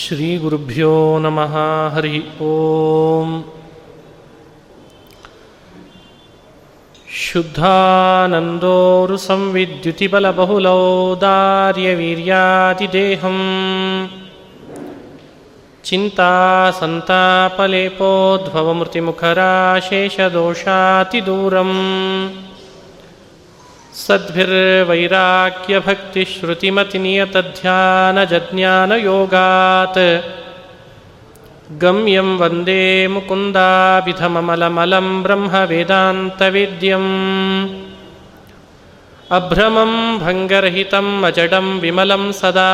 श्रीगुरुभ्यो नमः हरि ओम् शुद्धानन्दोरुसंविद्युतिबलबहुलौदार्यवीर्यादिदेहम् चिन्तासन्तापलेपोद्भवमृतिमुखराशेषदोषातिदूरम् सद्भिर्वैराग्यभक्तिश्रुतिमतिनियतध्यानजज्ञानयोगात् गम्यं वन्दे मुकुन्दाभिधममलमलं ब्रह्मवेदान्तवेद्यम् अभ्रमं भङ्गरहितम् अजडं विमलं सदा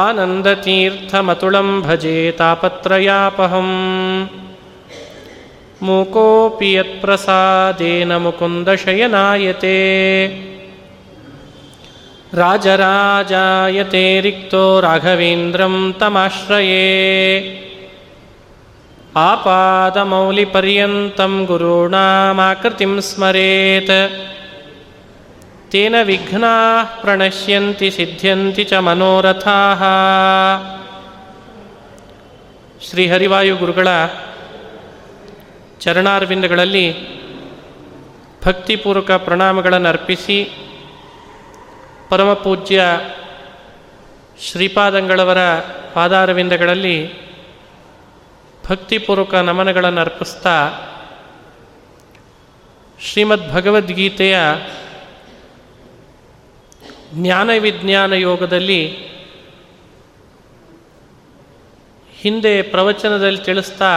आनन्दतीर्थमतुलं भजे तापत्रयापहम् ಮೂಕೋಪಿ ಯತ್ಪ್ರಸಾದೇನ ಮುಕುಂದಶಯನಾಯತೆ ರಾಜರಾಜಾಯತೆ ರಿಕ್ತೋ ರಾಘವೇಂದ್ರಂ ತಮಾಶ್ರಯೇ. ಆಪಾದಮೌಲಿಪರ್ಯಂತಂ ಗುರುಣಾಮಾಕೃತಿಂ ಸ್ಮರೇತ್. ತೇನ ವಿಘ್ನಾ ಪ್ರಣಶ್ಯಂತಿ ಸಿದ್ಧ್ಯಂತಿ ಚ ಮನೋರಥಾ. ಶ್ರೀಹರಿವಾಯು ಗುರುಗಳ ಚರಣಾರ್ವಿಂದಗಳಲ್ಲಿ ಭಕ್ತಿಪೂರ್ವಕ ಪ್ರಣಾಮಗಳನ್ನು ಅರ್ಪಿಸಿ ಪರಮಪೂಜ್ಯ ಶ್ರೀಪಾದಂಗಳವರ ಪಾದಾರವಿಂದಗಳಲ್ಲಿ ಭಕ್ತಿಪೂರ್ವಕ ನಮನಗಳನ್ನು ಅರ್ಪಿಸ್ತಾ ಶ್ರೀಮದ್ ಭಗವದ್ಗೀತೆಯ ಜ್ಞಾನ ವಿಜ್ಞಾನ ಯೋಗದಲ್ಲಿ ಹಿಂದೆ ಪ್ರವಚನದಲ್ಲಿ ತಿಳಿಸ್ತಾ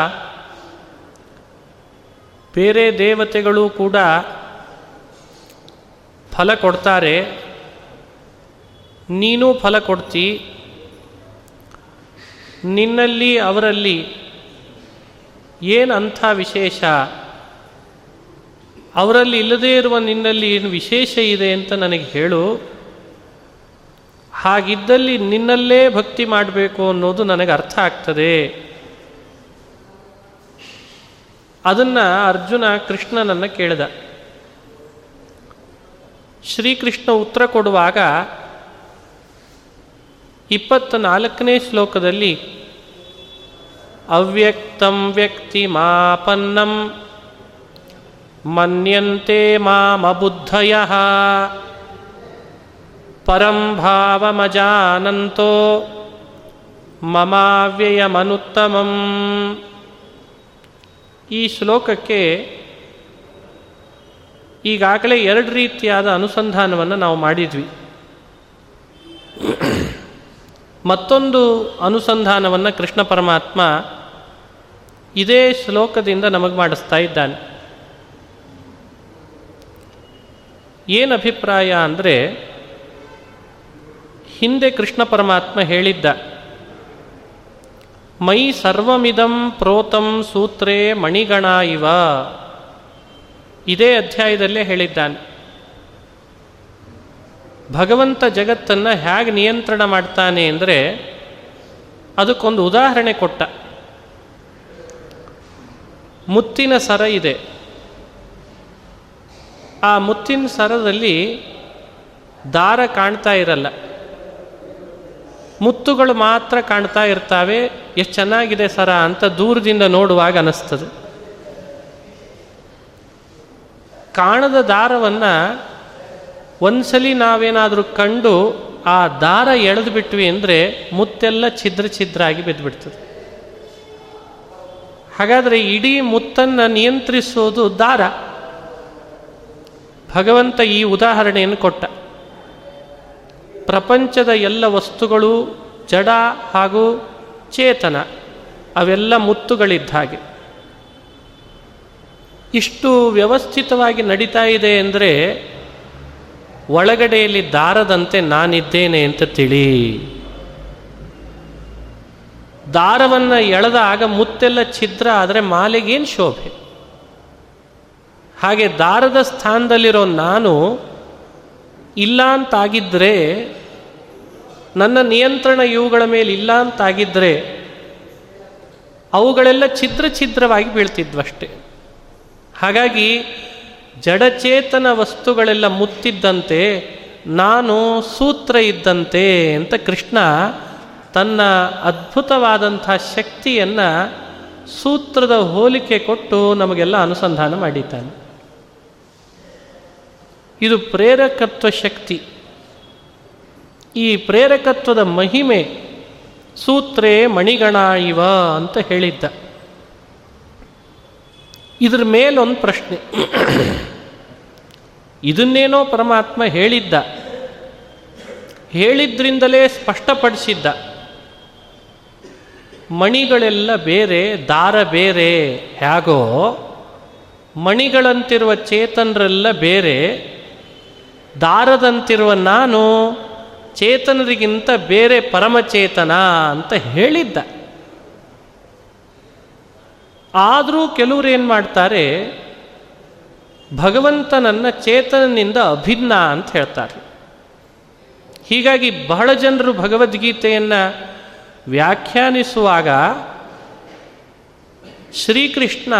ಬೇರೆ ದೇವತೆಗಳು ಕೂಡ ಫಲ ಕೊಡ್ತಾರೆ. ನೀನು ಫಲ ಕೊಡ್ತಿ. ನಿನ್ನಲ್ಲಿ ಅವರಲ್ಲಿ ಏನು ಅಂಥ ವಿಶೇಷ? ಅವರಲ್ಲಿ ಇಲ್ಲದೇ ಇರುವ ನಿನ್ನಲ್ಲಿ ಏನು ವಿಶೇಷ ಇದೆ ಅಂತ ನನಗೆ ಹೇಳು. ಹಾಗಿದ್ದಲ್ಲಿ ನಿನ್ನಲ್ಲೇ ಭಕ್ತಿ ಮಾಡಬೇಕು ಅನ್ನೋದು ನನಗೆ ಅರ್ಥ ಆಗ್ತದೆ. ಅದನ್ನು ಅರ್ಜುನ ಕೃಷ್ಣನನ್ನು ಕೇಳಿದ. ಶ್ರೀಕೃಷ್ಣ ಉತ್ತರ ಕೊಡುವಾಗ ಇಪ್ಪತ್ತ ನಾಲ್ಕನೇ ಶ್ಲೋಕದಲ್ಲಿ ಅವ್ಯಕ್ತಂ ವ್ಯಕ್ತಿ ಮಾಪನ್ನಂ ಮನ್ಯಂತೆ ಮಾಮಬುದ್ಧಯ ಪರಂ ಭಾವಮಜಾನಂತೋ ಮಮಾವ್ಯಯಮನುತ್ತಮಂ. ಈ ಶ್ಲೋಕಕ್ಕೆ ಈಗಾಗಲೇ ಎರಡು ರೀತಿಯಾದ ಅನುಸಂಧಾನವನ್ನು ನಾವು ಮಾಡಿದ್ವಿ. ಮತ್ತೊಂದು ಅನುಸಂಧಾನವನ್ನು ಕೃಷ್ಣ ಪರಮಾತ್ಮ ಇದೇ ಶ್ಲೋಕದಿಂದ ನಮಗೆ ಮಾಡಿಸ್ತಾ ಇದ್ದಾನೆ. ಏನು ಅಭಿಪ್ರಾಯ ಅಂದರೆ ಹಿಂದೆ ಕೃಷ್ಣ ಪರಮಾತ್ಮ ಹೇಳಿದ್ದ ಮೈ ಸರ್ವಮಿದಂ ಪ್ರೋತಂ ಸೂತ್ರೇ ಮಣಿಗಣ ಇವ. ಇದೇ ಅಧ್ಯಾಯದಲ್ಲೇ ಹೇಳಿದ್ದಾನೆ. ಭಗವಂತ ಜಗತ್ತನ್ನು ಹೇಗೆ ನಿಯಂತ್ರಣ ಮಾಡ್ತಾನೆ ಅಂದರೆ ಅದಕ್ಕೊಂದು ಉದಾಹರಣೆ ಕೊಟ್ಟ. ಮುತ್ತಿನ ಸರ ಇದೆ. ಆ ಮುತ್ತಿನ ಸರದಲ್ಲಿ ದಾರ ಕಾಣ್ತಾ ಇರಲ್ಲ. ಮುತ್ತುಗಳು ಮಾತ್ರ ಕಾಣ್ತಾ ಇರ್ತಾವೆ, ಎಷ್ಟು ಚೆನ್ನಾಗಿದೆ ಸರ ಅಂತ ದೂರದಿಂದ ನೋಡುವಾಗ ಅನಿಸ್ತದೆ. ಕಾಣದ ದಾರವನ್ನು ಒಂದ್ಸಲಿ ನಾವೇನಾದರೂ ಕಂಡು ಆ ದಾರ ಎಳೆದು ಬಿಟ್ವಿ ಅಂದರೆ ಮುತ್ತೆಲ್ಲ ಛಿದ್ರ ಛಿದ್ರಾಗಿ ಬಿದ್ದುಬಿಡ್ತದೆ ಹಾಗಾದರೆ ಇಡೀ ಮುತ್ತನ್ನು ನಿಯಂತ್ರಿಸೋದು ದಾರ. ಭಗವಂತ ಈ ಉದಾಹರಣೆಯನ್ನು ಕೊಟ್ಟ. ಪ್ರಪಂಚದ ಎಲ್ಲ ವಸ್ತುಗಳು ಜಡ ಹಾಗೂ ಚೇತನ, ಅವೆಲ್ಲ ಮುತ್ತುಗಳಿದ್ದ ಹಾಗೆ. ಇಷ್ಟು ವ್ಯವಸ್ಥಿತವಾಗಿ ನಡೀತಾ ಇದೆ ಅಂದರೆ ಒಳಗಡೆಯಲ್ಲಿ ದಾರದಂತೆ ನಾನಿದ್ದೇನೆ ಅಂತ ತಿಳಿ. ದಾರವನ್ನು ಎಳೆದಾಗ ಮುತ್ತೆಲ್ಲ ಛಿದ್ರ ಆದರೆ ಮಾಲೆಗೇನು ಶೋಭೆ? ಹಾಗೆ ದಾರದ ಸ್ಥಾನದಲ್ಲಿರೋ ನಾನು ಇಲ್ಲ ಅಂತಾಗಿದ್ದರೆ ನನ್ನ ನಿಯಂತ್ರಣ ಇವುಗಳ ಮೇಲೆ ಇಲ್ಲ ಅಂತಾಗಿದ್ದರೆ ಅವುಗಳೆಲ್ಲ ಛಿದ್ರ ಛಿದ್ರವಾಗಿ ಬೀಳ್ತಿದ್ವಷ್ಟೆ. ಹಾಗಾಗಿ ಜಡಚೇತನ ವಸ್ತುಗಳೆಲ್ಲ ಮುತ್ತಿದ್ದಂತೆ, ನಾನು ಸೂತ್ರ ಇದ್ದಂತೆ ಅಂತ ಕೃಷ್ಣ ತನ್ನ ಅದ್ಭುತವಾದಂಥ ಶಕ್ತಿಯನ್ನು ಸೂತ್ರದ ಹೋಲಿಕೆ ಕೊಟ್ಟು ನಮಗೆಲ್ಲ ಅನುಸಂಧಾನ ಮಾಡಿದ್ದಾನೆ. ಇದು ಪ್ರೇರಕತ್ವ ಶಕ್ತಿ. ಈ ಪ್ರೇರಕತ್ವದ ಮಹಿಮೆ ಸೂತ್ರೇ ಮಣಿಗಣ ಇವ ಅಂತ ಹೇಳಿದ್ದ. ಇದ್ರ ಮೇಲೊಂದು ಪ್ರಶ್ನೆ. ಇದನ್ನೇನೋ ಪರಮಾತ್ಮ ಹೇಳಿದ್ದ. ಹೇಳಿದ್ರಿಂದಲೇ ಸ್ಪಷ್ಟಪಡಿಸಿದ್ದ. ಮಣಿಗಳೆಲ್ಲ ಬೇರೆ, ದಾರ ಬೇರೆ. ಹೇಗೋ? ಮಣಿಗಳಂತಿರುವ ಚೇತನರೆಲ್ಲ ಬೇರೆ. ದಾರದಂತಿರುವ ನಾನು ಚೇತನರಿಗಿಂತ ಬೇರೆ ಪರಮಚೇತನ ಅಂತ ಹೇಳಿದ್ದ. ಆದರೂ ಕೆಲವರು ಏನು ಮಾಡ್ತಾರೆ ಭಗವಂತನನ್ನ ಚೇತನನಿಂದ ಅಭಿನ್ನ ಅಂತ ಹೇಳ್ತಾರೆ. ಹೀಗಾಗಿ ಬಹಳ ಜನರು ಭಗವದ್ಗೀತೆಯನ್ನು ವ್ಯಾಖ್ಯಾನಿಸುವಾಗ ಶ್ರೀಕೃಷ್ಣ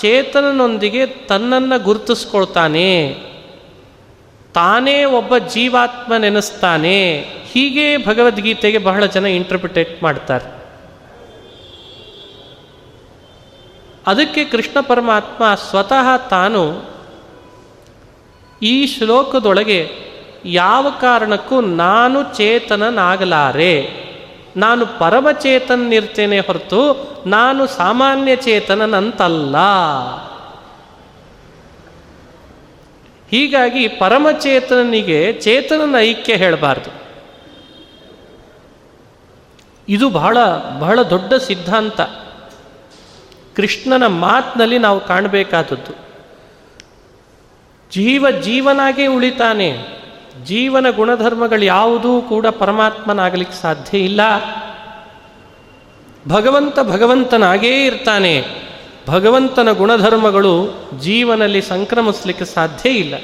ಚೇತನನೊಂದಿಗೆ ತನ್ನನ್ನು ಗುರುತಿಸ್ಕೊಳ್ತಾನೆ ತಾನೇ ಒಬ್ಬ ಜೀವಾತ್ಮ ನೆನೆಸ್ತಾನೆ ಹೀಗೆ ಭಗವದ್ಗೀತೆಗೆ ಬಹಳ ಜನ ಇಂಟರ್ಪ್ರಿಟೇಟ್ ಮಾಡ್ತಾರೆ. ಅದಕ್ಕೆ ಕೃಷ್ಣ ಪರಮಾತ್ಮ ಸ್ವತಃ ತಾನು ಈ ಶ್ಲೋಕದೊಳಗೆ ಯಾವ ಕಾರಣಕ್ಕೂ ನಾನು ಚೇತನನಾಗಲಾರೆ. ನಾನು ಪರಮಚೇತನ್ನಿರ್ತೇನೆ ಹೊರತು ನಾನು ಸಾಮಾನ್ಯ ಚೇತನನಂತಲ್ಲ. ಹೀಗಾಗಿ ಪರಮಚೇತನನಿಗೆ ಚೇತನನ ಐಕ್ಯ ಹೇಳಬಾರ್ದು. ಇದು ಬಹಳ ಬಹಳ ದೊಡ್ಡ ಸಿದ್ಧಾಂತ. ಕೃಷ್ಣನ ಮಾತಿನಲ್ಲಿ ನಾವು ಕಾಣಬೇಕಾದದ್ದು. ಜೀವ ಜೀವನಾಗೇ ಉಳಿತಾನೆ. ಜೀವನ ಗುಣಧರ್ಮಗಳು ಯಾವುದೂ ಕೂಡ ಪರಮಾತ್ಮನಾಗಲಿಕ್ಕೆ ಸಾಧ್ಯ ಇಲ್ಲ. ಭಗವಂತ ಭಗವಂತನಾಗೇ ಇರ್ತಾನೆ. ಭಗವಂತನ ಗುಣಧರ್ಮಗಳು ಜೀವನಲ್ಲಿ ಸಂಕ್ರಮಿಸಲಿಕ್ಕೆ ಸಾಧ್ಯ ಇಲ್ಲ.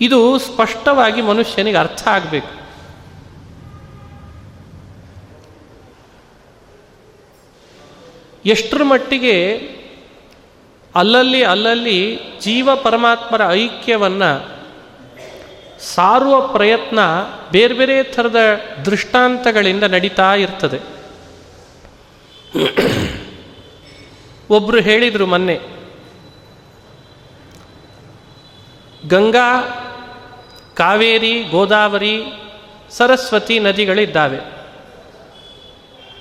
ಇದು ಸ್ಪಷ್ಟವಾಗಿ ಮನುಷ್ಯನಿಗೆ ಅರ್ಥ ಆಗಬೇಕು. ಎಷ್ಟರ ಮಟ್ಟಿಗೆ ಅಲ್ಲಲ್ಲಿ ಅಲ್ಲಲ್ಲಿ ಜೀವ ಪರಮಾತ್ಮರ ಐಕ್ಯವನ್ನು ಸಾರುವ ಪ್ರಯತ್ನ ಬೇರೆ ಬೇರೆ ಥರದ ದೃಷ್ಟಾಂತಗಳಿಂದ ನಡೀತಾ ಇರ್ತದೆ. ಒಬ್ಬರು ಹೇಳಿದರು ಮೊನ್ನೆ, ಗಂಗಾ, ಕಾವೇರಿ, ಗೋದಾವರಿ, ಸರಸ್ವತಿ ನದಿಗಳಿದ್ದಾವೆ.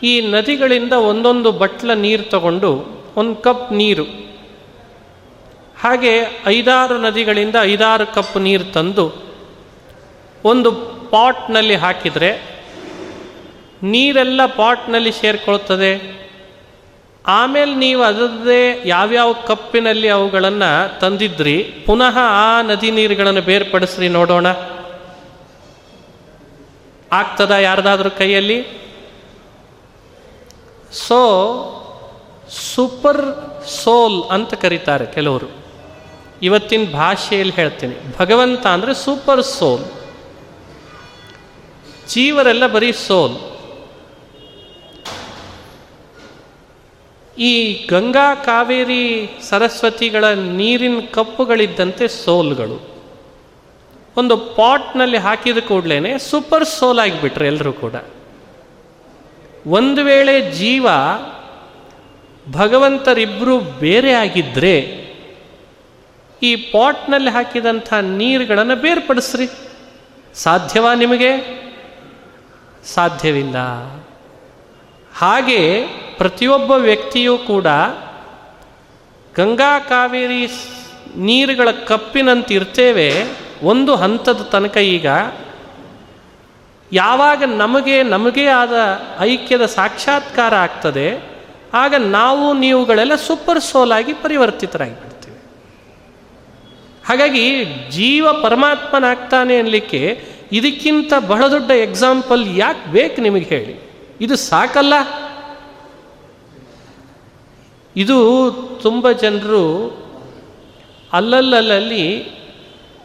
ಈ ನದಿಗಳಿಂದ ಒಂದೊಂದು ಬಟ್ಲ ನೀರು ತಗೊಂಡು ಒಂದು ಕಪ್ ನೀರು, ಹಾಗೆ ಐದಾರು ನದಿಗಳಿಂದ ಐದಾರು ಕಪ್ ನೀರು ತಂದು ಒಂದು ಪಾಟ್ನಲ್ಲಿ ಹಾಕಿದರೆ ನೀರೆಲ್ಲ ಪಾಟ್ನಲ್ಲಿ ಸೇರ್ಕೊಳ್ತದೆ. ಆಮೇಲೆ ನೀವು ಅದರದ್ದೇ ಯಾವ್ಯಾವ ಕಪ್ಪಿನಲ್ಲಿ ಅವುಗಳನ್ನು ತಂದಿದ್ರಿ, ಪುನಃ ಆ ನದಿ ನೀರುಗಳನ್ನು ಬೇರ್ಪಡಿಸ್ರಿ ನೋಡೋಣ. ಆಗ್ತದ ಯಾರ್ದಾದ್ರೂ ಕೈಯಲ್ಲಿ? ಸೊ ಸೂಪರ್ ಸೋಲ್ ಅಂತ ಕರೀತಾರೆ ಕೆಲವರು. ಇವತ್ತಿನ ಭಾಷೆಯಲ್ಲಿ ಹೇಳ್ತೀನಿ. ಭಗವಂತ ಅಂದರೆ ಸೂಪರ್ ಸೋಲ್ ಜೀವರೆಲ್ಲ ಬರೀ ಸೋಲ್ ಈ ಗಂಗಾ ಕಾವೇರಿ ಸರಸ್ವತಿಗಳ ನೀರಿನ ಕಪ್ಪುಗಳಿದ್ದಂತೆ ಸೋಲ್ಗಳು. ಒಂದು ಪಾಟ್ನಲ್ಲಿ ಹಾಕಿದ ಕೂಡಲೇ ಸೂಪರ್ ಸೋಲ್ ಆಗಿಬಿಟ್ರೆ ಎಲ್ಲರೂ ಕೂಡ. ಒಂದು ವೇಳೆ ಜೀವ ಭಗವಂತರಿಬ್ಬರು ಬೇರೆ ಆಗಿದ್ದರೆ ಈ ಪಾಟ್ನಲ್ಲಿ ಹಾಕಿದಂಥ ನೀರುಗಳನ್ನು ಬೇರ್ಪಡಿಸ್ರಿ. ಸಾಧ್ಯವಾ ನಿಮಗೆ? ಸಾಧ್ಯವಿಲ್ಲ. ಹಾಗೆ ಪ್ರತಿಯೊಬ್ಬ ವ್ಯಕ್ತಿಯೂ ಕೂಡ ಗಂಗಾ ಕಾವೇರಿ ನೀರುಗಳ ಕಪ್ಪಿನಂತ ಇರ್ತೇವೆ ಒಂದು ಹಂತದ ತನಕ ಈಗ. ಯಾವಾಗ ನಮಗೆ, ನಮಗೇ ಆದ ಐಕ್ಯದ ಸಾಕ್ಷಾತ್ಕಾರ ಆಗ್ತದೆ, ಆಗ ನಾವು ನೀವುಗಳೆಲ್ಲ ಸೂಪರ್ ಸೋಲಾಗಿ ಪರಿವರ್ತಿತರಾಗಿ ಬಿಡ್ತೀವಿ ಹಾಗಾಗಿ ಜೀವ ಪರಮಾತ್ಮನಾಗ್ತಾನೆ ಅನ್ನಲಿಕ್ಕೆ ಇದಕ್ಕಿಂತ ಬಹಳ ದೊಡ್ಡ ಎಕ್ಸಾಂಪಲ್ ಯಾಕೆ ಬೇಕು ನಿಮಗೆ ಹೇಳಿ. ಇದು ಸಾಕಲ್ಲ. ಇದು ತುಂಬ ಜನರು ಅಲ್ಲಲ್ಲಲ್ಲಿ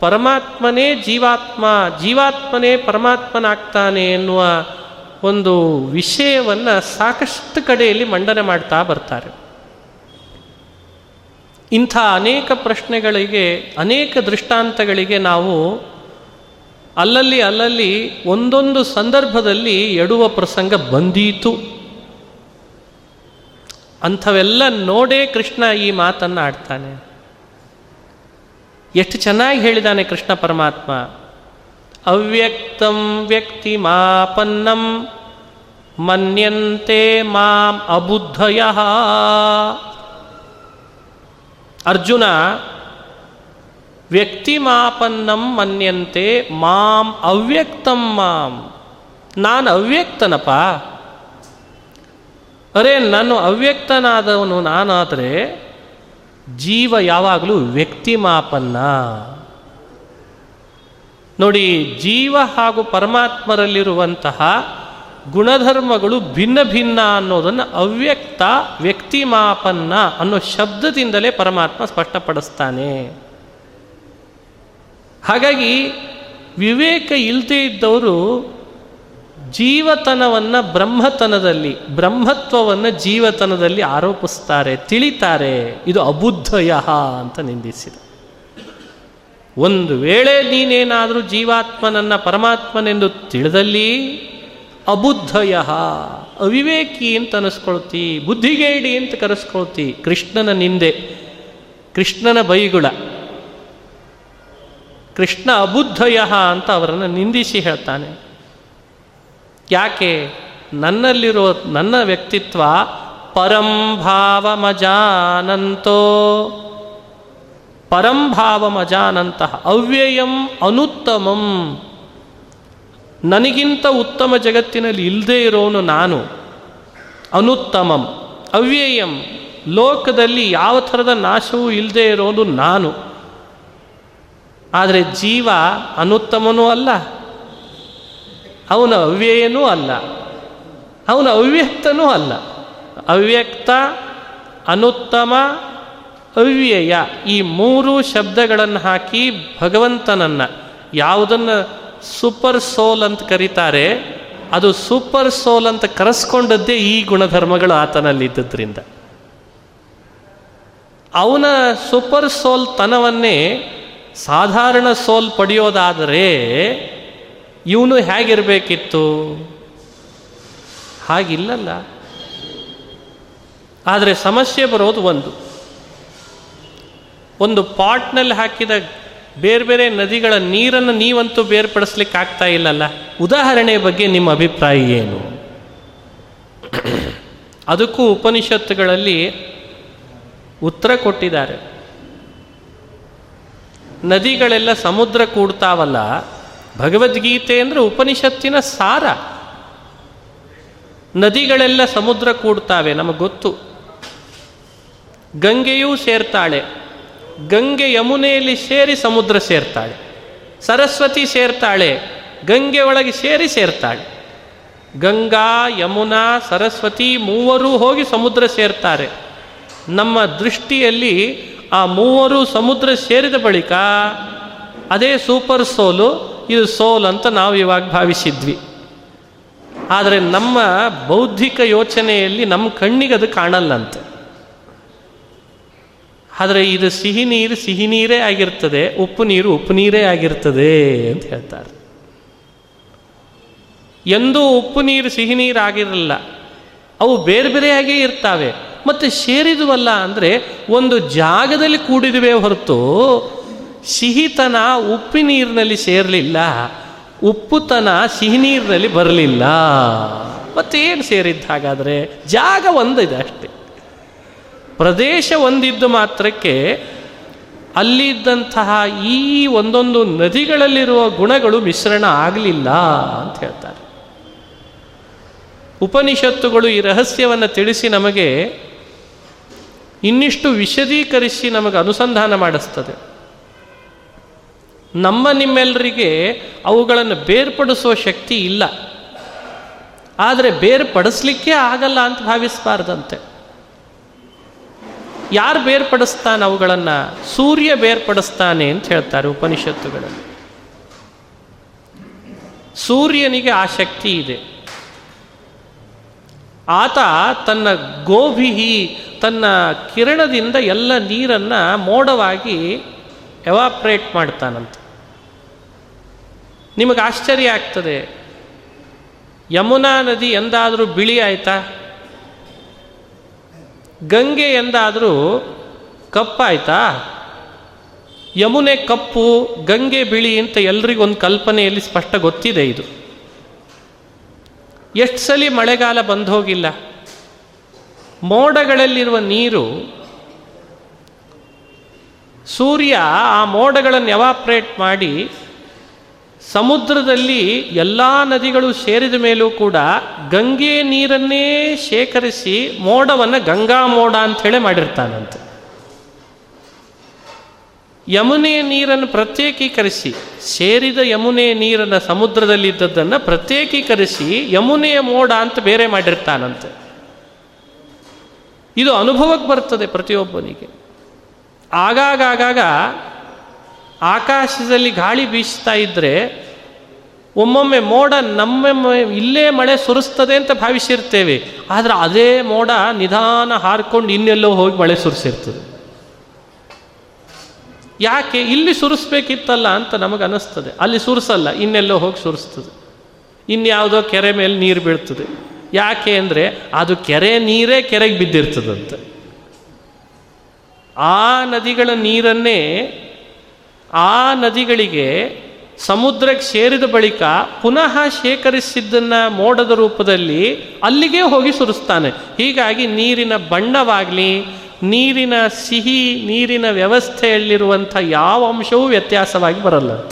ಪರಮಾತ್ಮನೇ ಜೀವಾತ್ಮ, ಜೀವಾತ್ಮನೇ ಪರಮಾತ್ಮನಾಗ್ತಾನೆ ಎನ್ನುವ ಒಂದು ವಿಷಯವನ್ನು ಸಾಕಷ್ಟು ಕಡೆಯಲ್ಲಿ ಮಂಡನೆ ಮಾಡ್ತಾ ಬರ್ತಾರೆ. ಇಂಥ ಅನೇಕ ಪ್ರಶ್ನೆಗಳಿಗೆ, ಅನೇಕ ದೃಷ್ಟಾಂತಗಳಿಗೆ ನಾವು ಅಲ್ಲಲ್ಲಿ ಅಲ್ಲಲ್ಲಿ ಒಂದೊಂದು ಸಂದರ್ಭದಲ್ಲಿ ಎಡುವ ಪ್ರಸಂಗ ಬಂದೀತು. ಅಂಥವೆಲ್ಲ ನೋಡೇ ಕೃಷ್ಣ ಈ ಮಾತನ್ನು ಆಡ್ತಾನೆ ಎಷ್ಟು ಚೆನ್ನಾಗಿ ಹೇಳಿದಾನೆ ಕೃಷ್ಣ ಪರಮಾತ್ಮ. ಅವ್ಯಕ್ತಂ ವ್ಯಕ್ತಿ ಮಾಪನ್ನಂ ಮನ್ಯಂತೆ ಮಾಂ ಅಬುದ್ಧಯ. ಅರ್ಜುನ ವ್ಯಕ್ತಿಮಾಪನ್ನಂ ಮನ್ಯಂತೆ ಮಾಂ ಅವ್ಯಕ್ತಂ ಮಾಂ. ನಾನು ಅವ್ಯಕ್ತನಪ್ಪ. ಅರೆ, ನಾನು ಅವ್ಯಕ್ತನಾದವನು ನಾನಾದರೆ ಜೀವ ಯಾವಾಗಲೂ ವ್ಯಕ್ತಿಮಾಪನ್ನ. ನೋಡಿ, ಜೀವ ಹಾಗೂ ಪರಮಾತ್ಮರಲ್ಲಿರುವಂತಹ ಗುಣಧರ್ಮಗಳು ಭಿನ್ನ ಭಿನ್ನ ಅನ್ನೋದನ್ನು ಅವ್ಯಕ್ತ ವ್ಯಕ್ತಿಮಾಪನ್ನ ಅನ್ನೋ ಶಬ್ದದಿಂದಲೇ ಪರಮಾತ್ಮ ಸ್ಪಷ್ಟಪಡಿಸ್ತಾನೆ. ಹಾಗಾಗಿ ವಿವೇಕ ಇಲ್ಲದೇ ಇದ್ದವರು ಜೀವತನವನ್ನು ಬ್ರಹ್ಮತನದಲ್ಲಿ, ಬ್ರಹ್ಮತ್ವವನ್ನು ಜೀವತನದಲ್ಲಿ ಆರೋಪಿಸ್ತಾರೆ, ತಿಳಿತಾರೆ. ಇದು ಅಬುದ್ಧಯ ಅಂತ ನಿಂದಿಸಿದ. ಒಂದು ವೇಳೆ ನೀನೇನಾದರೂ ಜೀವಾತ್ಮನನ್ನ ಪರಮಾತ್ಮನೆಂದು ತಿಳಿದಲ್ಲಿ ಅಬುದ್ಧಯ, ಅವಿವೇಕಿ ಅಂತ ಅನಿಸ್ಕೊಳ್ತಿ, ಬುದ್ಧಿಗೇಡಿ ಅಂತ ಕರೆಸ್ಕೊಳ್ತಿ, ಕೃಷ್ಣನ ನಿಂದೆ, ಕೃಷ್ಣನ ಬೈಗುಳ, ಕೃಷ್ಣ ಅಬುದ್ಧಯ ಅಂತ ಅವರನ್ನು ನಿಂದಿಸಿ ಹೇಳ್ತಾನೆ. ಯಾಕೆ? ನನ್ನಲ್ಲಿರೋ, ನನ್ನ ವ್ಯಕ್ತಿತ್ವ ಪರಂಭಾವಮಜಾನಂತೋ ಪರಂಭಾವಮಜಾನಂತಹ ಅವ್ಯಯಂ ಅನುತ್ತಮಂ. ನನಗಿಂತ ಉತ್ತಮ ಜಗತ್ತಿನಲ್ಲಿ ಇಲ್ಲದೇ ಇರೋನು ನಾನು. ಅನುತ್ತಮಂ, ಅವ್ಯಯಂ, ಲೋಕದಲ್ಲಿ ಯಾವ ಥರದ ನಾಶವೂ ಇಲ್ಲದೇ ಇರೋನು ನಾನು. ಆದರೆ ಜೀವ ಅನುತ್ತಮನೂ ಅಲ್ಲ. ಅವನ ಅವ್ಯಯನೂ ಅಲ್ಲ. ಅವನ ಅವ್ಯಕ್ತನೂ ಅಲ್ಲ. ಅವ್ಯಕ್ತ, ಅನುತ್ತಮ, ಅವ್ಯಯ ಈ ಮೂರು ಶಬ್ದಗಳನ್ನು ಹಾಕಿ ಭಗವಂತನನ್ನು ಯಾವುದನ್ನು ಸೂಪರ್ ಸೋಲ್ ಅಂತ ಕರೀತಾರೆ, ಅದು ಸೂಪರ್ ಸೋಲ್ ಅಂತ ಕರೆಸ್ಕೊಂಡದ್ದೇ ಈ ಗುಣಧರ್ಮಗಳು ಆತನಲ್ಲಿದ್ದದ್ರಿಂದ. ಅವನ ಸೂಪರ್ ಸೋಲ್ ತನವನ್ನೇ ಸಾಧಾರಣ ಸೋಲ್ ಪಡೆಯೋದಾದರೆ ಇವನು ಹೇಗಿರಬೇಕಿತ್ತು? ಹಾಗಿಲ್ಲಲ್ಲ. ಆದರೆ ಸಮಸ್ಯೆ ಬರೋದು ಒಂದು. ಒಂದು ಪಾಟ್ನಲ್ಲಿ ಹಾಕಿದ ಬೇರೆ ಬೇರೆ ನದಿಗಳ ನೀರನ್ನು ನೀವಂತೂ ಬೇರ್ಪಡಿಸ್ಲಿಕ್ಕೆ ಆಗ್ತಾ ಇಲ್ಲಲ್ಲ. ಉದಾಹರಣೆ ಬಗ್ಗೆ ನಿಮ್ಮ ಅಭಿಪ್ರಾಯ ಏನು? ಅದಕ್ಕೂ ಉಪನಿಷತ್ತುಗಳಲ್ಲಿ ಉತ್ತರ ಕೊಟ್ಟಿದ್ದಾರೆ. ನದಿಗಳೆಲ್ಲ ಸಮುದ್ರ ಕೂಡ್ತಾವಲ್ಲ. ಭಗವದ್ಗೀತೆ ಅಂದರೆ ಉಪನಿಷತ್ತಿನ ಸಾರ. ನದಿಗಳೆಲ್ಲ ಸಮುದ್ರ ಕೂಡ್ತಾವೆ, ನಮಗೆ ಗೊತ್ತು. ಗಂಗೆಯೂ ಸೇರ್ತಾಳೆ. ಗಂಗೆ ಯಮುನೆಯಲ್ಲಿ ಸೇರಿ ಸಮುದ್ರ ಸೇರ್ತಾಳೆ. ಸರಸ್ವತಿ ಸೇರ್ತಾಳೆ, ಗಂಗೆ ಒಳಗೆ ಸೇರಿ ಸೇರ್ತಾಳೆ. ಗಂಗಾ, ಯಮುನಾ, ಸರಸ್ವತಿ ಮೂವರೂ ಹೋಗಿ ಸಮುದ್ರ ಸೇರ್ತಾರೆ. ನಮ್ಮ ದೃಷ್ಟಿಯಲ್ಲಿ ಆ ಮೂವರು ಸಮುದ್ರ ಸೇರಿದ ಬಳಿಕ ಅದೇ ಸೂಪರ್ ಸೋಲು, ಇದು ಸೋಲ್ ಅಂತ ನಾವು ಇವಾಗ ಭಾವಿಸಿದ್ವಿ. ಆದರೆ ನಮ್ಮ ಬೌದ್ಧಿಕ ಯೋಚನೆಯಲ್ಲಿ ನಮ್ಮ ಕಣ್ಣಿಗೆ ಅದು ಕಾಣಲ್ಲಂತೆ. ಆದರೆ ಇದು ಸಿಹಿ ನೀರು, ಸಿಹಿ ನೀರೇ ಆಗಿರ್ತದೆ, ಉಪ್ಪು ನೀರು, ಉಪ್ಪು ನೀರೇ ಆಗಿರ್ತದೆ ಅಂತ ಹೇಳ್ತಾರೆ. ಎಂದೂ ಉಪ್ಪು ನೀರು, ಸಿಹಿ ನೀರು ಆಗಿರಲ್ಲ. ಅವು ಬೇರೆ ಬೇರೆಯಾಗೇ ಇರ್ತಾವೆ. ಮತ್ತು ಸೇರಿದುವಲ್ಲ ಅಂದರೆ ಒಂದು ಜಾಗದಲ್ಲಿ ಕೂಡಿದುವೆ ಹೊರತು ಸಿಹಿತನ ಉಪ್ಪಿ ನೀರಿನಲ್ಲಿ ಸೇರಲಿಲ್ಲ, ಉಪ್ಪುತನ ಸಿಹಿ ನೀರಿನಲ್ಲಿ ಬರಲಿಲ್ಲ. ಮತ್ತೇನು ಸೇರಿದ್ದ ಹಾಗಾದರೆ? ಜಾಗ ಒಂದಿದೆ ಅಷ್ಟೆ. ಪ್ರದೇಶ ಒಂದಿದ್ದು ಮಾತ್ರಕ್ಕೆ ಅಲ್ಲಿದ್ದಂತಹ ಈ ಒಂದೊಂದು ನದಿಗಳಲ್ಲಿರುವ ಗುಣಗಳು ಮಿಶ್ರಣ ಆಗಲಿಲ್ಲ ಅಂತ ಹೇಳ್ತಾರೆ. ಉಪನಿಷತ್ತುಗಳು ಈ ರಹಸ್ಯವನ್ನು ತಿಳಿಸಿ ನಮಗೆ ಇನ್ನಿಷ್ಟು ವಿಶದೀಕರಿಸಿ ನಮಗೆ ಅನುಸಂಧಾನ ಮಾಡಿಸ್ತದೆ. ನಮ್ಮ ನಿಮ್ಮೆಲ್ಲರಿಗೆ ಅವುಗಳನ್ನು ಬೇರ್ಪಡಿಸುವ ಶಕ್ತಿ ಇಲ್ಲ. ಆದರೆ ಬೇರ್ಪಡಿಸ್ಲಿಕ್ಕೆ ಆಗಲ್ಲ ಅಂತ ಭಾವಿಸಬಾರ್ದಂತೆ. ಯಾರು ಬೇರ್ಪಡಿಸ್ತಾನೆ ಅವುಗಳನ್ನು? ಸೂರ್ಯ ಬೇರ್ಪಡಿಸ್ತಾನೆ ಅಂತ ಹೇಳ್ತಾರೆ ಉಪನಿಷತ್ತುಗಳಲ್ಲಿ. ಸೂರ್ಯನಿಗೆ ಆ ಶಕ್ತಿ ಇದೆ. ಆತ ತನ್ನ ಗೋಭಿಹಿ, ತನ್ನ ಕಿರಣದಿಂದ ಎಲ್ಲ ನೀರನ್ನು ಮೋಡವಾಗಿ ಎವಾಪ್ರೇಟ್ ಮಾಡ್ತಾನಂತೆ. ನಿಮಗೆ ಆಶ್ಚರ್ಯ ಆಗ್ತದೆ. ಯಮುನಾ ನದಿ ಎಂದಾದರೂ ಬಿಳಿ ಆಯ್ತಾ? ಗಂಗೆ ಎಂದಾದರೂ ಕಪ್ಪಾಯ್ತಾ ಯಮುನೆ ಕಪ್ಪು, ಗಂಗೆ ಬಿಳಿ ಅಂತ ಎಲ್ರಿಗೊಂದು ಕಲ್ಪನೆಯಲ್ಲಿ ಸ್ಪಷ್ಟ ಗೊತ್ತಿದೆ ಇದು. ಎಷ್ಟು ಸಲ ಮಳೆಗಾಲ ಬಂದು ಹೋಗಿಲ್ಲ ಮೋಡಗಳಲ್ಲಿರುವ ನೀರು, ಸೂರ್ಯ ಆ ಮೋಡಗಳನ್ನು ಎವಾಪ್ರೇಟ್ ಮಾಡಿ ಸಮುದ್ರದಲ್ಲಿ ಎಲ್ಲ ನದಿಗಳು ಸೇರಿದ ಮೇಲೂ ಕೂಡ ಗಂಗೆ ನೀರನ್ನೇ ಶೇಖರಿಸಿ ಮೋಡವನ್ನು ಗಂಗಾ ಮೋಡ ಅಂಥೇಳಿ ಮಾಡಿರ್ತಾನಂತೆ. ಯಮುನೆ ನೀರನ್ನು ಪ್ರತ್ಯೇಕೀಕರಿಸಿ, ಸೇರಿದ ಯಮುನೆ ನೀರನ್ನು ಸಮುದ್ರದಲ್ಲಿದ್ದದ್ದನ್ನು ಪ್ರತ್ಯೇಕೀಕರಿಸಿ ಯಮುನೆಯ ಮೋಡ ಅಂತ ಬೇರೆ ಮಾಡಿರ್ತಾನಂತೆ. ಇದು ಅನುಭವಕ್ಕೆ ಬರ್ತದೆ ಪ್ರತಿಯೊಬ್ಬನಿಗೆ. ಆಗಾಗ ಆಗಾಗ ಆಕಾಶದಲ್ಲಿ ಗಾಳಿ ಬೀಸ್ತಾ ಇದ್ದರೆ ಒಮ್ಮೊಮ್ಮೆ ಮೋಡ ನಮ್ಮ ಇಲ್ಲೇ ಮಳೆ ಸುರಿಸ್ತದೆ ಅಂತ ಭಾವಿಸಿರ್ತೇವೆ. ಆದರೆ ಅದೇ ಮೋಡ ನಿಧಾನ ಹಾರ್ಕೊಂಡು ಇನ್ನೆಲ್ಲೋ ಹೋಗಿ ಮಳೆ ಸುರಿಸಿರ್ತದೆ. ಯಾಕೆ? ಇಲ್ಲಿ ಸುರಿಸ್ಬೇಕಿತ್ತಲ್ಲ ಅಂತ ನಮಗೆ ಅನ್ನಿಸ್ತದೆ ಅಲ್ಲಿ ಸುರಿಸಲ್ಲ, ಇನ್ನೆಲ್ಲೋ ಹೋಗಿ ಸುರಿಸ್ತದೆ. ಇನ್ಯಾವುದೋ ಕೆರೆ ಮೇಲೆ ನೀರು ಬೀಳ್ತದೆ. ಯಾಕೆ ಅಂದರೆ ಅದು ಕೆರೆ ನೀರೇ ಕೆರೆಗೆ ಬಿದ್ದಿರ್ತದಂತೆ. ಆ ನದಿಗಳ ನೀರನ್ನೇ ಆ ನದಿಗಳಿಗೆ ಸಮುದ್ರಕ್ಕೆ ಸೇರಿದ ಬಳಿಕ ಪುನಃ ಶೇಖರಿಸಿದ್ದನ್ನು ಮೋಡದ ರೂಪದಲ್ಲಿ ಅಲ್ಲಿಗೆ ಹೋಗಿ ಸುರಿಸ್ತಾನೆ. ಹೀಗಾಗಿ ನೀರಿನ ಬಣ್ಣವಾಗಲಿ, ನೀರಿನ ಸಿಹಿ, ನೀರಿನ ವ್ಯವಸ್ಥೆಯಲ್ಲಿರುವಂಥ ಯಾವ ಅಂಶವೂ ವ್ಯತ್ಯಾಸವಾಗಿ ಬರಲ್ಲ.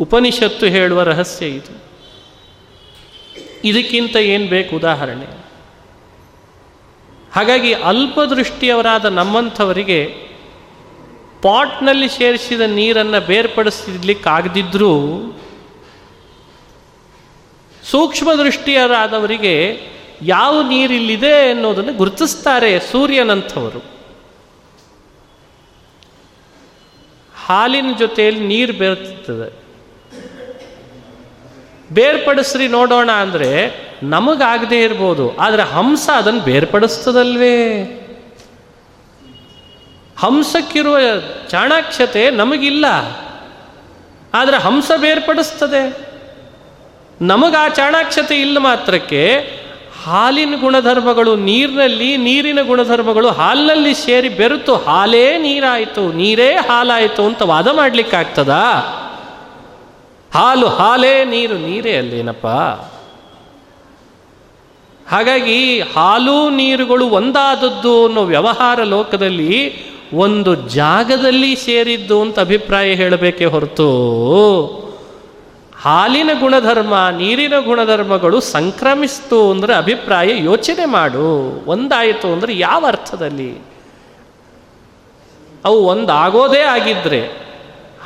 ಉಪನಿಷತ್ತು ಹೇಳುವ ರಹಸ್ಯ ಇದು. ಇದಕ್ಕಿಂತ ಏನು ಬೇಕು ಉದಾಹರಣೆ? ಹಾಗಾಗಿ ಅಲ್ಪದೃಷ್ಟಿಯವರಾದ ನಮ್ಮಂಥವರಿಗೆ ಪಾಟ್ನಲ್ಲಿ ಸೇರಿಸಿದ ನೀರನ್ನು ಬೇರ್ಪಡಿಸಲಿಕ್ಕಾಗದಿದ್ದರೂ ಸೂಕ್ಷ್ಮ ದೃಷ್ಟಿಯರಾದವರಿಗೆ ಯಾವ ನೀರಿಲ್ಲಿದೆ ಅನ್ನೋದನ್ನು ಗುರುತಿಸ್ತಾರೆ ಸೂರ್ಯನಂಥವರು. ಹಾಲಿನ ಜೊತೆಯಲ್ಲಿ ನೀರು ಬೇರ್ತದೆ ಬೇರ್ಪಡಿಸ್ರಿ ನೋಡೋಣ ಅಂದರೆ ನಮಗಾಗದೇ ಇರ್ಬೋದು, ಆದರೆ ಹಂಸ ಅದನ್ನು ಬೇರ್ಪಡಿಸ್ತದಲ್ವೇ? ಹಂಸಕ್ಕಿರುವ ಚಾಣಾಕ್ಷತೆ ನಮಗಿಲ್ಲ. ಆದರೆ ಹಂಸ ಬೇರ್ಪಡಿಸ್ತದೆ. ನಮಗೆ ಆ ಚಾಣಾಕ್ಷತೆ ಇಲ್ಲ ಮಾತ್ರಕ್ಕೆ ಹಾಲಿನ ಗುಣಧರ್ಮಗಳು ನೀರಿನಲ್ಲಿ, ನೀರಿನ ಗುಣಧರ್ಮಗಳು ಹಾಲಿನಲ್ಲಿ ಸೇರಿ ಬೆರೆತು ಹಾಲೇ ನೀರಾಯಿತು, ನೀರೇ ಹಾಲಾಯಿತು ಅಂತ ವಾದ ಮಾಡಲಿಕ್ಕಾಗ್ತದ ಹಾಲು ಹಾಲೇ, ನೀರು ನೀರೇ ಅಲ್ಲೇನಪ್ಪ ಹಾಗಾಗಿ ಹಾಲು, ನೀರುಗಳು ಒಂದಾದದ್ದು ಅನ್ನೋ ವ್ಯವಹಾರ ಲೋಕದಲ್ಲಿ ಒಂದು ಜಾಗದಲ್ಲಿ ಸೇರಿದ್ದು ಅಂತ ಅಭಿಪ್ರಾಯ ಹೇಳಬೇಕೇ ಹೊರತು ಹಾಲಿನ ಗುಣಧರ್ಮ, ನೀರಿನ ಗುಣಧರ್ಮಗಳು ಸಂಕ್ರಮಿಸ್ತು ಅಂದರೆ ಅಭಿಪ್ರಾಯ ಯೋಚನೆ ಮಾಡು. ಒಂದಾಯಿತು ಅಂದರೆ ಯಾವ ಅರ್ಥದಲ್ಲಿ? ಅವು ಒಂದಾಗೋದೇ ಆಗಿದ್ದರೆ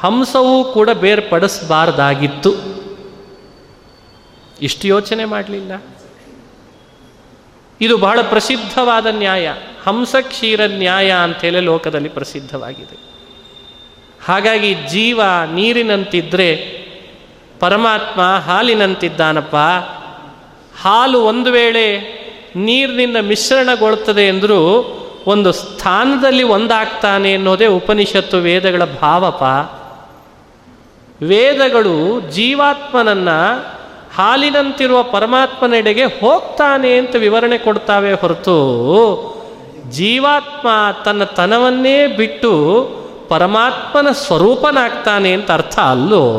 ಹಂಸವೂ ಕೂಡ ಬೇರ್ಪಡಿಸಬಾರ್ದಾಗಿತ್ತು. ಇಷ್ಟು ಯೋಚನೆ ಮಾಡಲಿಲ್ಲ. ಇದು ಬಹಳ ಪ್ರಸಿದ್ಧವಾದ ನ್ಯಾಯ, ಹಂಸಕ್ಷೀರ ನ್ಯಾಯ ಅಂತೇಳಿ ಲೋಕದಲ್ಲಿ ಪ್ರಸಿದ್ಧವಾಗಿದೆ. ಹಾಗಾಗಿ ಜೀವ ನೀರಿನಂತಿದ್ರೆ ಪರಮಾತ್ಮ ಹಾಲಿನಂತಿದ್ದಾನಪ್ಪ. ಹಾಲು ಒಂದು ವೇಳೆ ನೀರಿನಿಂದ ಮಿಶ್ರಣಗೊಳ್ತದೆ ಎಂದರೂ ಒಂದು ಸ್ಥಾನದಲ್ಲಿ ಒಂದಾಗ್ತಾನೆ ಅನ್ನೋದೇ ಉಪನಿಷತ್ತು ವೇದಗಳ ಭಾವಪ. ವೇದಗಳು ಜೀವಾತ್ಮನನ್ನು ಹಾಲಿನಂತಿರುವ ಪರಮಾತ್ಮನೆಡೆಗೆ ಹೋಗ್ತಾನೆ ಅಂತ ವಿವರಣೆ ಕೊಡ್ತಾವೆ ಹೊರತು ಜೀವಾತ್ಮ ತನ್ನ ತನವನ್ನೇ ಬಿಟ್ಟು ಪರಮಾತ್ಮನ ಸ್ವರೂಪನಾಗ್ತಾನೆ ಅಂತ ಅರ್ಥ ಅಲ್ಲೋ?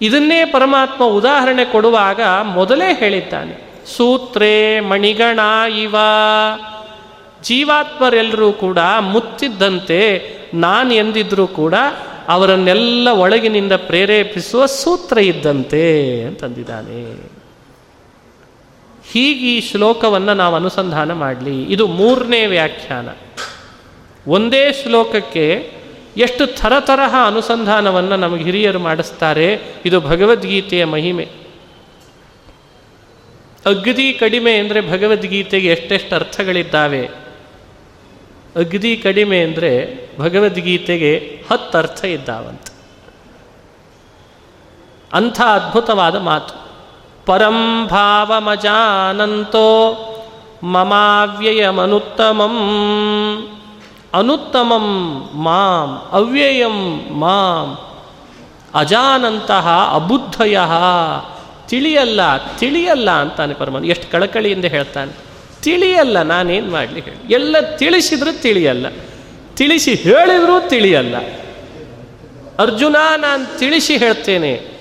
ಇದನ್ನೇ ಪರಮಾತ್ಮ ಉದಾಹರಣೆ ಕೊಡುವಾಗ ಮೊದಲೇ ಹೇಳಿದ್ದಾನೆ. ಸೂತ್ರೇ ಮಣಿಗಣ ಇವ. ಜೀವಾತ್ಮರೆಲ್ಲರೂ ಕೂಡ ಮುತ್ತಿದ್ದಂತೆ ನಾನು ಎಂದಿದ್ರೂ ಕೂಡ ಅವರನ್ನೆಲ್ಲ ಒಳಗಿನಿಂದ ಪ್ರೇರೇಪಿಸುವ ಸೂತ್ರ ಇದ್ದಂತೆ ಅಂತಂದಿದ್ದಾನೆ. ಹೀಗೆ ಈ ಶ್ಲೋಕವನ್ನು ನಾವು ಅನುಸಂಧಾನ ಮಾಡಲಿ. ಇದು ಮೂರನೇ ವ್ಯಾಖ್ಯಾನ. ಒಂದೇ ಶ್ಲೋಕಕ್ಕೆ ಎಷ್ಟು ಥರ ತರಹ ಅನುಸಂಧಾನವನ್ನು ನಮಗೆ ಹಿರಿಯರು ಮಾಡಿಸ್ತಾರೆ. ಇದು ಭಗವದ್ಗೀತೆಯ ಮಹಿಮೆ. ಅಗ್ದಿ ಕಡಿಮೆ ಅಂದರೆ ಭಗವದ್ಗೀತೆಗೆ ಎಷ್ಟೆಷ್ಟು ಅರ್ಥಗಳಿದ್ದಾವೆ. ಅಗ್ದಿ ಕಡಿಮೆ ಅಂದರೆ ಭಗವದ್ಗೀತೆಗೆ ಹತ್ತು ಅರ್ಥ ಇದ್ದಾವಂತ. ಅಂಥ ಅದ್ಭುತವಾದ ಮಾತು. ಪರಂ ಭಾವಮಜಾನಂತೋ ಮಮಾವ್ಯಯಮನುತ್ತಮಂ. ಅನುತ್ತಮಂ ಮಾಂ, ಅವ್ಯಯಂ ಮಾಂ. ಅಜಾನಂತಹ ಅಬುದ್ಧಯ. ತಿಳಿಯಲ್ಲ ತಿಳಿಯಲ್ಲ ಅಂತಾನೆ ಪರಮನ್ ಎಷ್ಟು ಕಳಕಳಿಯಿಂದ ಹೇಳ್ತಾನೆ. ತಿಳಿಯಲ್ಲ, ನಾನೇನು ಮಾಡಲಿ ಹೇಳಿ. ಎಲ್ಲ ತಿಳಿಸಿದ್ರೂ ತಿಳಿಯಲ್ಲ. ತಿಳಿಸಿ ಹೇಳಿದ್ರೂ ತಿಳಿಯಲ್ಲ. ಅರ್ಜುನ, ನಾನು ತಿಳಿಸಿ ಹೇಳ್ತೇನೆ.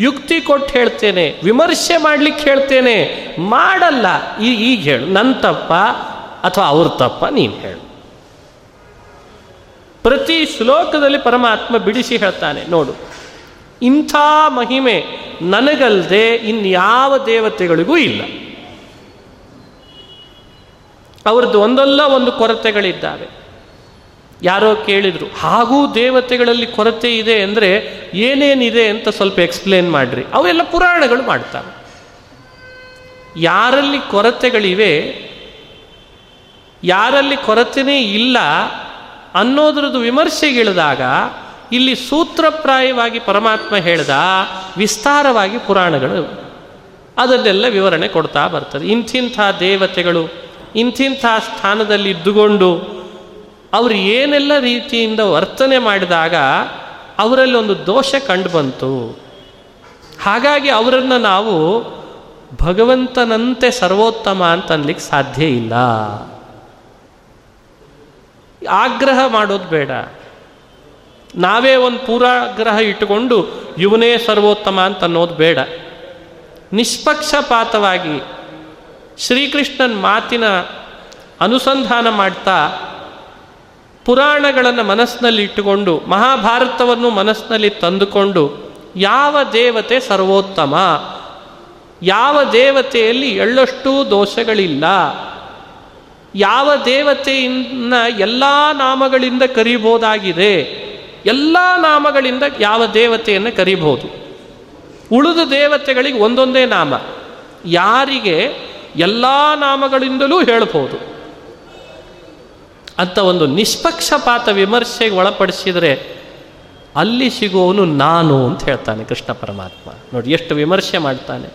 ಯುಕ್ತಿ ಕೊಟ್ಟು ಹೇಳ್ತೇನೆ. ವಿಮರ್ಶೆ ಮಾಡಲಿಕ್ಕೆ ಹೇಳ್ತೇನೆ. ಮಾಡಲ್ಲ. ಈ ಈಗ ಹೇಳು. ನನ್ನ ತಪ್ಪ ಅಥವಾ ಅವ್ರ ತಪ್ಪ ನೀನು ಹೇಳು. ಪ್ರತಿ ಶ್ಲೋಕದಲ್ಲಿ ಪರಮಾತ್ಮ ಬಿಡಿಸಿ ಹೇಳ್ತಾನೆ. ನೋಡು. ಇಂಥ ಮಹಿಮೆ ನನಗಲ್ಲದೆ ಇನ್ಯಾವ ದೇವತೆಗಳಿಗೂ ಇಲ್ಲ. ಅವ್ರದ್ದು ಒಂದಲ್ಲ ಒಂದು ಕೊರತೆಗಳಿದ್ದಾವೆ. ಯಾರೋ ಕೇಳಿದ್ರು, ಹಾಗೂ ದೇವತೆಗಳಲ್ಲಿ ಕೊರತೆ ಇದೆ ಅಂದರೆ ಏನೇನಿದೆ ಅಂತ ಸ್ವಲ್ಪ ಎಕ್ಸ್ಪ್ಲೇನ್ ಮಾಡ್ರಿ. ಅವೆಲ್ಲ ಪುರಾಣಗಳು ಮಾಡ್ತಾವೆ. ಯಾರಲ್ಲಿ ಕೊರತೆಗಳಿವೆ, ಯಾರಲ್ಲಿ ಕೊರತೆನೇ ಇಲ್ಲ ಅನ್ನೋದ್ರದ್ದು ವಿಮರ್ಶೆಗಿಳಿದಾಗ ಇಲ್ಲಿ ಸೂತ್ರಪ್ರಾಯವಾಗಿ ಪರಮಾತ್ಮ ಹೇಳ್ದ ವಿಸ್ತಾರವಾಗಿ ಪುರಾಣಗಳು ಅದನ್ನೆಲ್ಲ ವಿವರಣೆ ಕೊಡ್ತಾ ಬರ್ತದೆ. ಇಂಥಿಂಥ ದೇವತೆಗಳು ಇಂಥಿಂಥ ಸ್ಥಾನದಲ್ಲಿ ಇದ್ದುಕೊಂಡು ಅವರು ಏನೆಲ್ಲ ರೀತಿಯಿಂದ ವರ್ತನೆ ಮಾಡಿದಾಗ ಅವರಲ್ಲಿ ಒಂದು ದೋಷ ಕಂಡುಬಂತು. ಹಾಗಾಗಿ ಅವರನ್ನು ನಾವು ಭಗವಂತನಂತೆ ಸರ್ವೋತ್ತಮ ಅಂತ ಅನ್ಲಿಕ್ಕೆ ಸಾಧ್ಯ ಇಲ್ಲ. ಆಗ್ರಹ ಮಾಡೋದು ಬೇಡ. ನಾವೇ ಒಂದು ಪೂರಾಗ್ರಹ ಇಟ್ಟುಕೊಂಡು ಇವನೇ ಸರ್ವೋತ್ತಮ ಅಂತ ಅನ್ನೋದು ಬೇಡ. ನಿಷ್ಪಕ್ಷಪಾತವಾಗಿ ಶ್ರೀಕೃಷ್ಣನ ಮಾತಿನ ಅನುಸಂಧಾನ ಮಾಡ್ತಾ ಪುರಾಣಗಳನ್ನು ಮನಸ್ಸಿನಲ್ಲಿ ಇಟ್ಟುಕೊಂಡು, ಮಹಾಭಾರತವನ್ನು ಮನಸ್ಸಿನಲ್ಲಿ ತಂದುಕೊಂಡು, ಯಾವ ದೇವತೆ ಸರ್ವೋತ್ತಮ? ಯಾವ ದೇವತೆಯಲ್ಲಿ ಎಳ್ಳಷ್ಟೂ ದೋಷಗಳಿಲ್ಲ? ಯಾವ ದೇವತೆಯಿಂದ ಎಲ್ಲ ನಾಮಗಳಿಂದ ಕರಿಬೋದಾಗಿದೆ? ಎಲ್ಲ ನಾಮಗಳಿಂದ ಯಾವ ದೇವತೆಯನ್ನು ಕರಿಬಹುದು? ಉಳಿದ ದೇವತೆಗಳಿಗೆ ಒಂದೊಂದೇ ನಾಮ. ಯಾರಿಗೆ? ಎಲ್ಲ ನಾಮಗಳಿಂದಲೂ ಹೇಳ್ಬೋದು ಅಂತ ಒಂದು ನಿಷ್ಪಕ್ಷಪಾತ ವಿಮರ್ಶೆಗೆ ಒಳಪಡಿಸಿದರೆ ಅಲ್ಲಿ ಸಿಗುವವನು ನಾನು ಅಂತ ಹೇಳ್ತಾನೆ ಕೃಷ್ಣ ಪರಮಾತ್ಮ. ನೋಡಿ, ಎಷ್ಟು ವಿಮರ್ಶೆ ಮಾಡ್ತಾನೆ.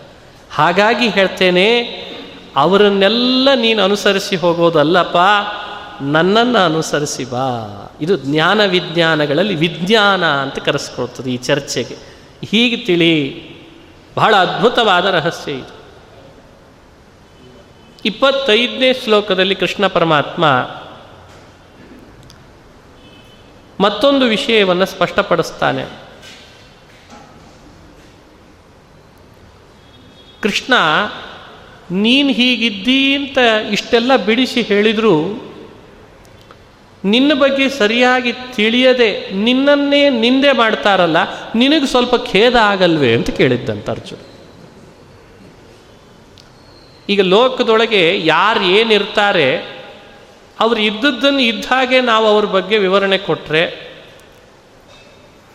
ಹಾಗಾಗಿ ಹೇಳ್ತೇನೆ, ಅವರನ್ನೆಲ್ಲ ನೀನು ಅನುಸರಿಸಿ ಹೋಗೋದಲ್ಲಪ್ಪ, ನನ್ನನ್ನು ಅನುಸರಿಸಿ ಬಾ. ಇದು ಜ್ಞಾನ ವಿಜ್ಞಾನಗಳಲ್ಲಿ ವಿಜ್ಞಾನ ಅಂತ ಕರೆಸ್ಕೊಳ್ತದೆ ಈ ಚರ್ಚೆಗೆ. ಹೀಗೆ ತಿಳಿ ಬಹಳ ಅದ್ಭುತವಾದ ರಹಸ್ಯ ಇದು. ಇಪ್ಪತ್ತೈದನೇ ಶ್ಲೋಕದಲ್ಲಿ ಕೃಷ್ಣ ಪರಮಾತ್ಮ ಮತ್ತೊಂದು ವಿಷಯವನ್ನು ಸ್ಪಷ್ಟಪಡಿಸ್ತಾನೆ. ಕೃಷ್ಣ, ನೀನು ಹೀಗಿದ್ದೀ ಅಂತ ಇಷ್ಟೆಲ್ಲ ಬಿಡಿಸಿ ಹೇಳಿದರೂ ನಿನ್ನ ಬಗ್ಗೆ ಸರಿಯಾಗಿ ತಿಳಿಯದೆ ನಿನ್ನನ್ನೇ ನಿಂದೆ ಮಾಡ್ತಾರಲ್ಲ, ನಿನಗೆ ಸ್ವಲ್ಪ ಖೇದ ಆಗಲ್ವೇ ಅಂತ ಕೇಳಿದ್ದಂತ ಈಗ ಲೋಕದೊಳಗೆ ಯಾರು ಏನಿರ್ತಾರೆ, ಅವ್ರು ಇದ್ದದ್ದನ್ನು ಇದ್ದ ಹಾಗೆ ನಾವು ಅವ್ರ ಬಗ್ಗೆ ವಿವರಣೆ ಕೊಟ್ಟರೆ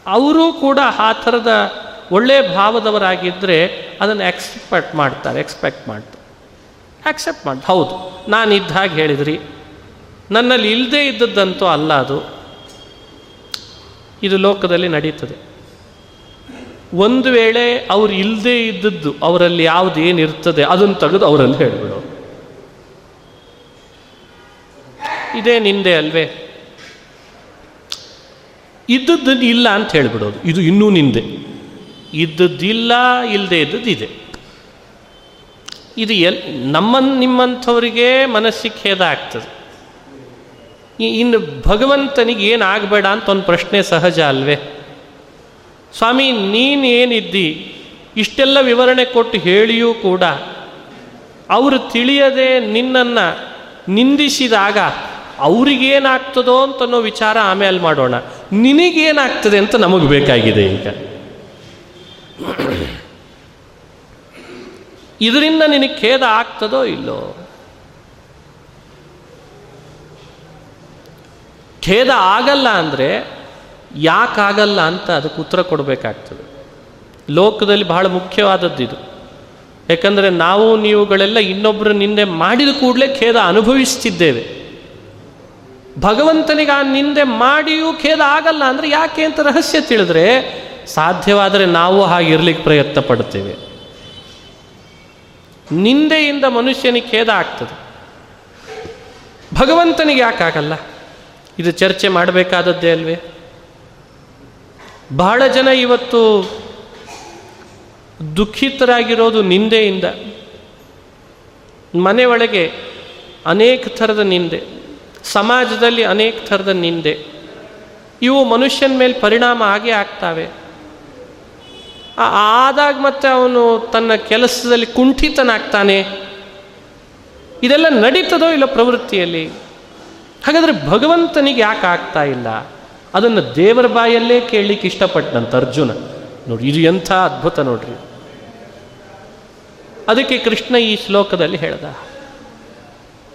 ಅವರು ಕೂಡ ಆ ಥರದ ಒಳ್ಳೆಯ ಭಾವದವರಾಗಿದ್ದರೆ ಅದನ್ನು ಎಕ್ಸ್ಪೆಕ್ಟ್ ಮಾಡ್ತಾರೆ ಎಕ್ಸ್ಪೆಕ್ಟ್ ಮಾಡ್ತಾರೆ. ಆಕ್ಸೆಪ್ಟ್ ಮಾಡಿ, ಹೌದು, ನಾನು ಇದ್ದ ಹಾಗೆ ಹೇಳಿದ್ರಿ. ನನ್ನಲ್ಲಿ ಇಲ್ಲದೇ ಇದ್ದದ್ದಂತೂ ಅಲ್ಲ ಅದು. ಇದು ಲೋಕದಲ್ಲಿ ನಡೀತದೆ. ಒಂದು ವೇಳೆ ಅವ್ರು ಇಲ್ಲದೇ ಇದ್ದದ್ದು ಅವರಲ್ಲಿ ಯಾವ್ದು ಏನಿರ್ತದೆ ಅದನ್ನು ತೆಗೆದು ಅವರಲ್ಲಿ ಹೇಳಿಬಿಡು. ಇದೇ ನಿಂದೆ ಅಲ್ವೇ? ಇದ್ದದ್ದು ಇಲ್ಲ ಅಂತ ಹೇಳಿಬಿಡೋದು. ಇದು ಇನ್ನೂ ನಿಂದೆ. ಇದ್ದದ್ದಿಲ್ಲ ಇಲ್ಲದೆ ಇದ್ದದ್ದು ಇದೆ. ಇದು ಎಲ್ ನಮ್ಮ ನಿಮ್ಮಂಥವರಿಗೆ ಮನಸ್ಸಿಗೆ ಖೇದ ಆಗ್ತದೆ. ಇನ್ನು ಭಗವಂತನಿಗೆ ಏನಾಗಬೇಡ ಅಂತ ಒಂದು ಪ್ರಶ್ನೆ ಸಹಜ ಅಲ್ವೇ? ಸ್ವಾಮಿ, ನೀನು ಏನಿದ್ದಿ? ಇಷ್ಟೆಲ್ಲ ವಿವರಣೆ ಕೊಟ್ಟು ಹೇಳಿಯೂ ಕೂಡ ಅವರು ತಿಳಿಯದೆ ನಿನ್ನನ್ನು ನಿಂದಿಸಿದಾಗ ಅವ್ರಿಗೇನಾಗ್ತದೋ ಅಂತನೋ ವಿಚಾರ ಆಮೇಲೆ ಮಾಡೋಣ. ನಿನಗೇನಾಗ್ತದೆ ಅಂತ ನಮಗೆ ಬೇಕಾಗಿದೆ ಈಗ. ಇದರಿಂದ ನಿನಗೆ ಖೇದ ಆಗ್ತದೋ ಇಲ್ಲೋ? ಖೇದ ಆಗಲ್ಲ ಅಂದರೆ ಯಾಕಾಗಲ್ಲ ಅಂತ ಅದಕ್ಕೆ ಉತ್ತರ ಕೊಡಬೇಕಾಗ್ತದೆ. ಲೋಕದಲ್ಲಿ ಬಹಳ ಮುಖ್ಯವಾದದ್ದು ಇದು. ಯಾಕಂದರೆ ನಾವು ನೀವುಗಳೆಲ್ಲ ಇನ್ನೊಬ್ಬರು ನಿಂದೆ ಮಾಡಿದ ಕೂಡಲೇ ಖೇದ ಅನುಭವಿಸ್ತಿದ್ದೇವೆ. ಭಗವಂತನಿಗೆ ಆ ನಿಂದೆ ಮಾಡಿಯೂ ಖೇದ ಆಗಲ್ಲ ಅಂದರೆ ಯಾಕೆ ಅಂತ ರಹಸ್ಯ ತಿಳಿದ್ರೆ ಸಾಧ್ಯವಾದರೆ ನಾವು ಹಾಗಿರ್ಲಿಕ್ಕೆ ಪ್ರಯತ್ನ ಪಡ್ತೇವೆ ನಿಂದೆಯಿಂದ ಮನುಷ್ಯನಿಗೆ ಖೇದ ಆಗ್ತದೆ. ಭಗವಂತನಿಗೆ ಯಾಕಾಗಲ್ಲ? ಇದು ಚರ್ಚೆ ಮಾಡಬೇಕಾದದ್ದೇ ಅಲ್ವೇ? ಬಹಳ ಜನ ಇವತ್ತು ದುಃಖಿತರಾಗಿರೋದು ನಿಂದೆಯಿಂದ. ಮನೆ ಒಳಗೆ ಅನೇಕ ಥರದ ನಿಂದೆ. ಸಮಾಜದಲ್ಲಿ ಅನೇಕ ಥರದ ನಿಂದೆ. ಇವು ಮನುಷ್ಯನ ಮೇಲೆ ಪರಿಣಾಮ ಆಗೇ ಆಗ್ತಾವೆ. ಆದಾಗ ಮತ್ತೆ ಅವನು ತನ್ನ ಕೆಲಸದಲ್ಲಿ ಕುಂಠಿತನಾಗ್ತಾನೆ. ಇದೆಲ್ಲ ನಡೀತದೋ ಇಲ್ಲ ಪ್ರವೃತ್ತಿಯಲ್ಲಿ. ಹಾಗಾದರೆ ಭಗವಂತನಿಗೆ ಯಾಕೆ ಆಗ್ತಾ ಇಲ್ಲ? ಅದನ್ನು ದೇವರ ಬಾಯಲ್ಲೇ ಕೇಳಲಿಕ್ಕೆ ಇಷ್ಟಪಟ್ಟನಂತ ಅರ್ಜುನ. ನೋಡಿ, ಇದು ಎಂಥ ಅದ್ಭುತ ನೋಡ್ರಿ. ಅದಕ್ಕೆ ಕೃಷ್ಣ ಈ ಶ್ಲೋಕದಲ್ಲಿ ಹೇಳ್ದ,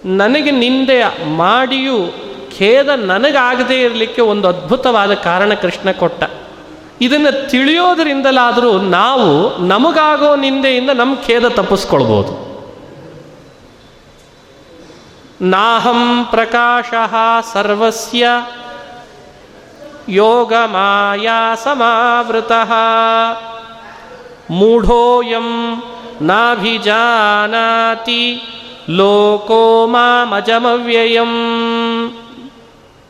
ನನಗೆ ನಿಂದೆ ಮಾಡಿಯೂ ಖೇದ ನನಗಾಗದೇ ಇರಲಿಕ್ಕೆ ಒಂದು ಅದ್ಭುತವಾದ ಕಾರಣ ಕೃಷ್ಣ ಕೊಟ್ಟ. ಇದನ್ನು ತಿಳಿಯೋದ್ರಿಂದಲಾದರೂ ನಾವು ನಮಗಾಗೋ ನಿಂದೆಯಿಂದ ನಮ್ಮ ಖೇದ ತಪ್ಪಿಸ್ಕೊಳ್ಬೋದು. ನಾಹಂ ಪ್ರಕಾಶ ಸರ್ವಸ್ಯ ಯೋಗ ಮಾಯಾ ಸಮಾವೃತ ಮೂಢೋಯಂ ನಾಭಿಜಾನಾತಿ ಲೋಕೋ ಮಾಮಜಮವ್ಯಯಂ.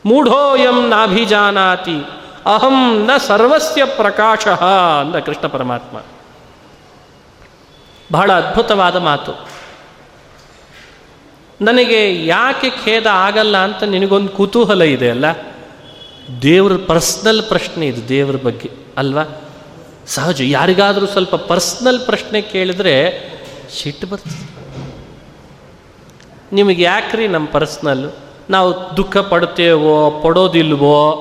ಮೂಢೋಯಂ ನಾಭಿಜಾನಾತಿ ಅಹಂ ನ ಸರ್ವಸ್ಯ ಪ್ರಕಾಶ ಅಂದ ಕೃಷ್ಣ ಪರಮಾತ್ಮ. ಬಹಳ ಅದ್ಭುತವಾದ ಮಾತು. ನನಗೆ ಯಾಕೆ ಖೇದ ಆಗಲ್ಲ ಅಂತ ನಿನಗೊಂದು ಕುತೂಹಲ ಇದೆ ಅಲ್ಲ? ದೇವ್ರ ಪರ್ಸ್ನಲ್ ಪ್ರಶ್ನೆ ಇದು, ದೇವ್ರ ಬಗ್ಗೆ, ಅಲ್ವಾ? ಸಹಜ, ಯಾರಿಗಾದರೂ ಸ್ವಲ್ಪ ಪರ್ಸ್ನಲ್ ಪ್ರಶ್ನೆ ಕೇಳಿದ್ರೆ ಸಿಟ್ಟು ಬರ್ತದೆ. ನಿಮಗೆ ಯಾಕ್ರಿ ನಮ್ಮ ಪರ್ಸ್ನಲ್ಲು? ನಾವು ದುಃಖ ಪಡ್ತೇವೋ ಪಡೋದಿಲ್ವೋ?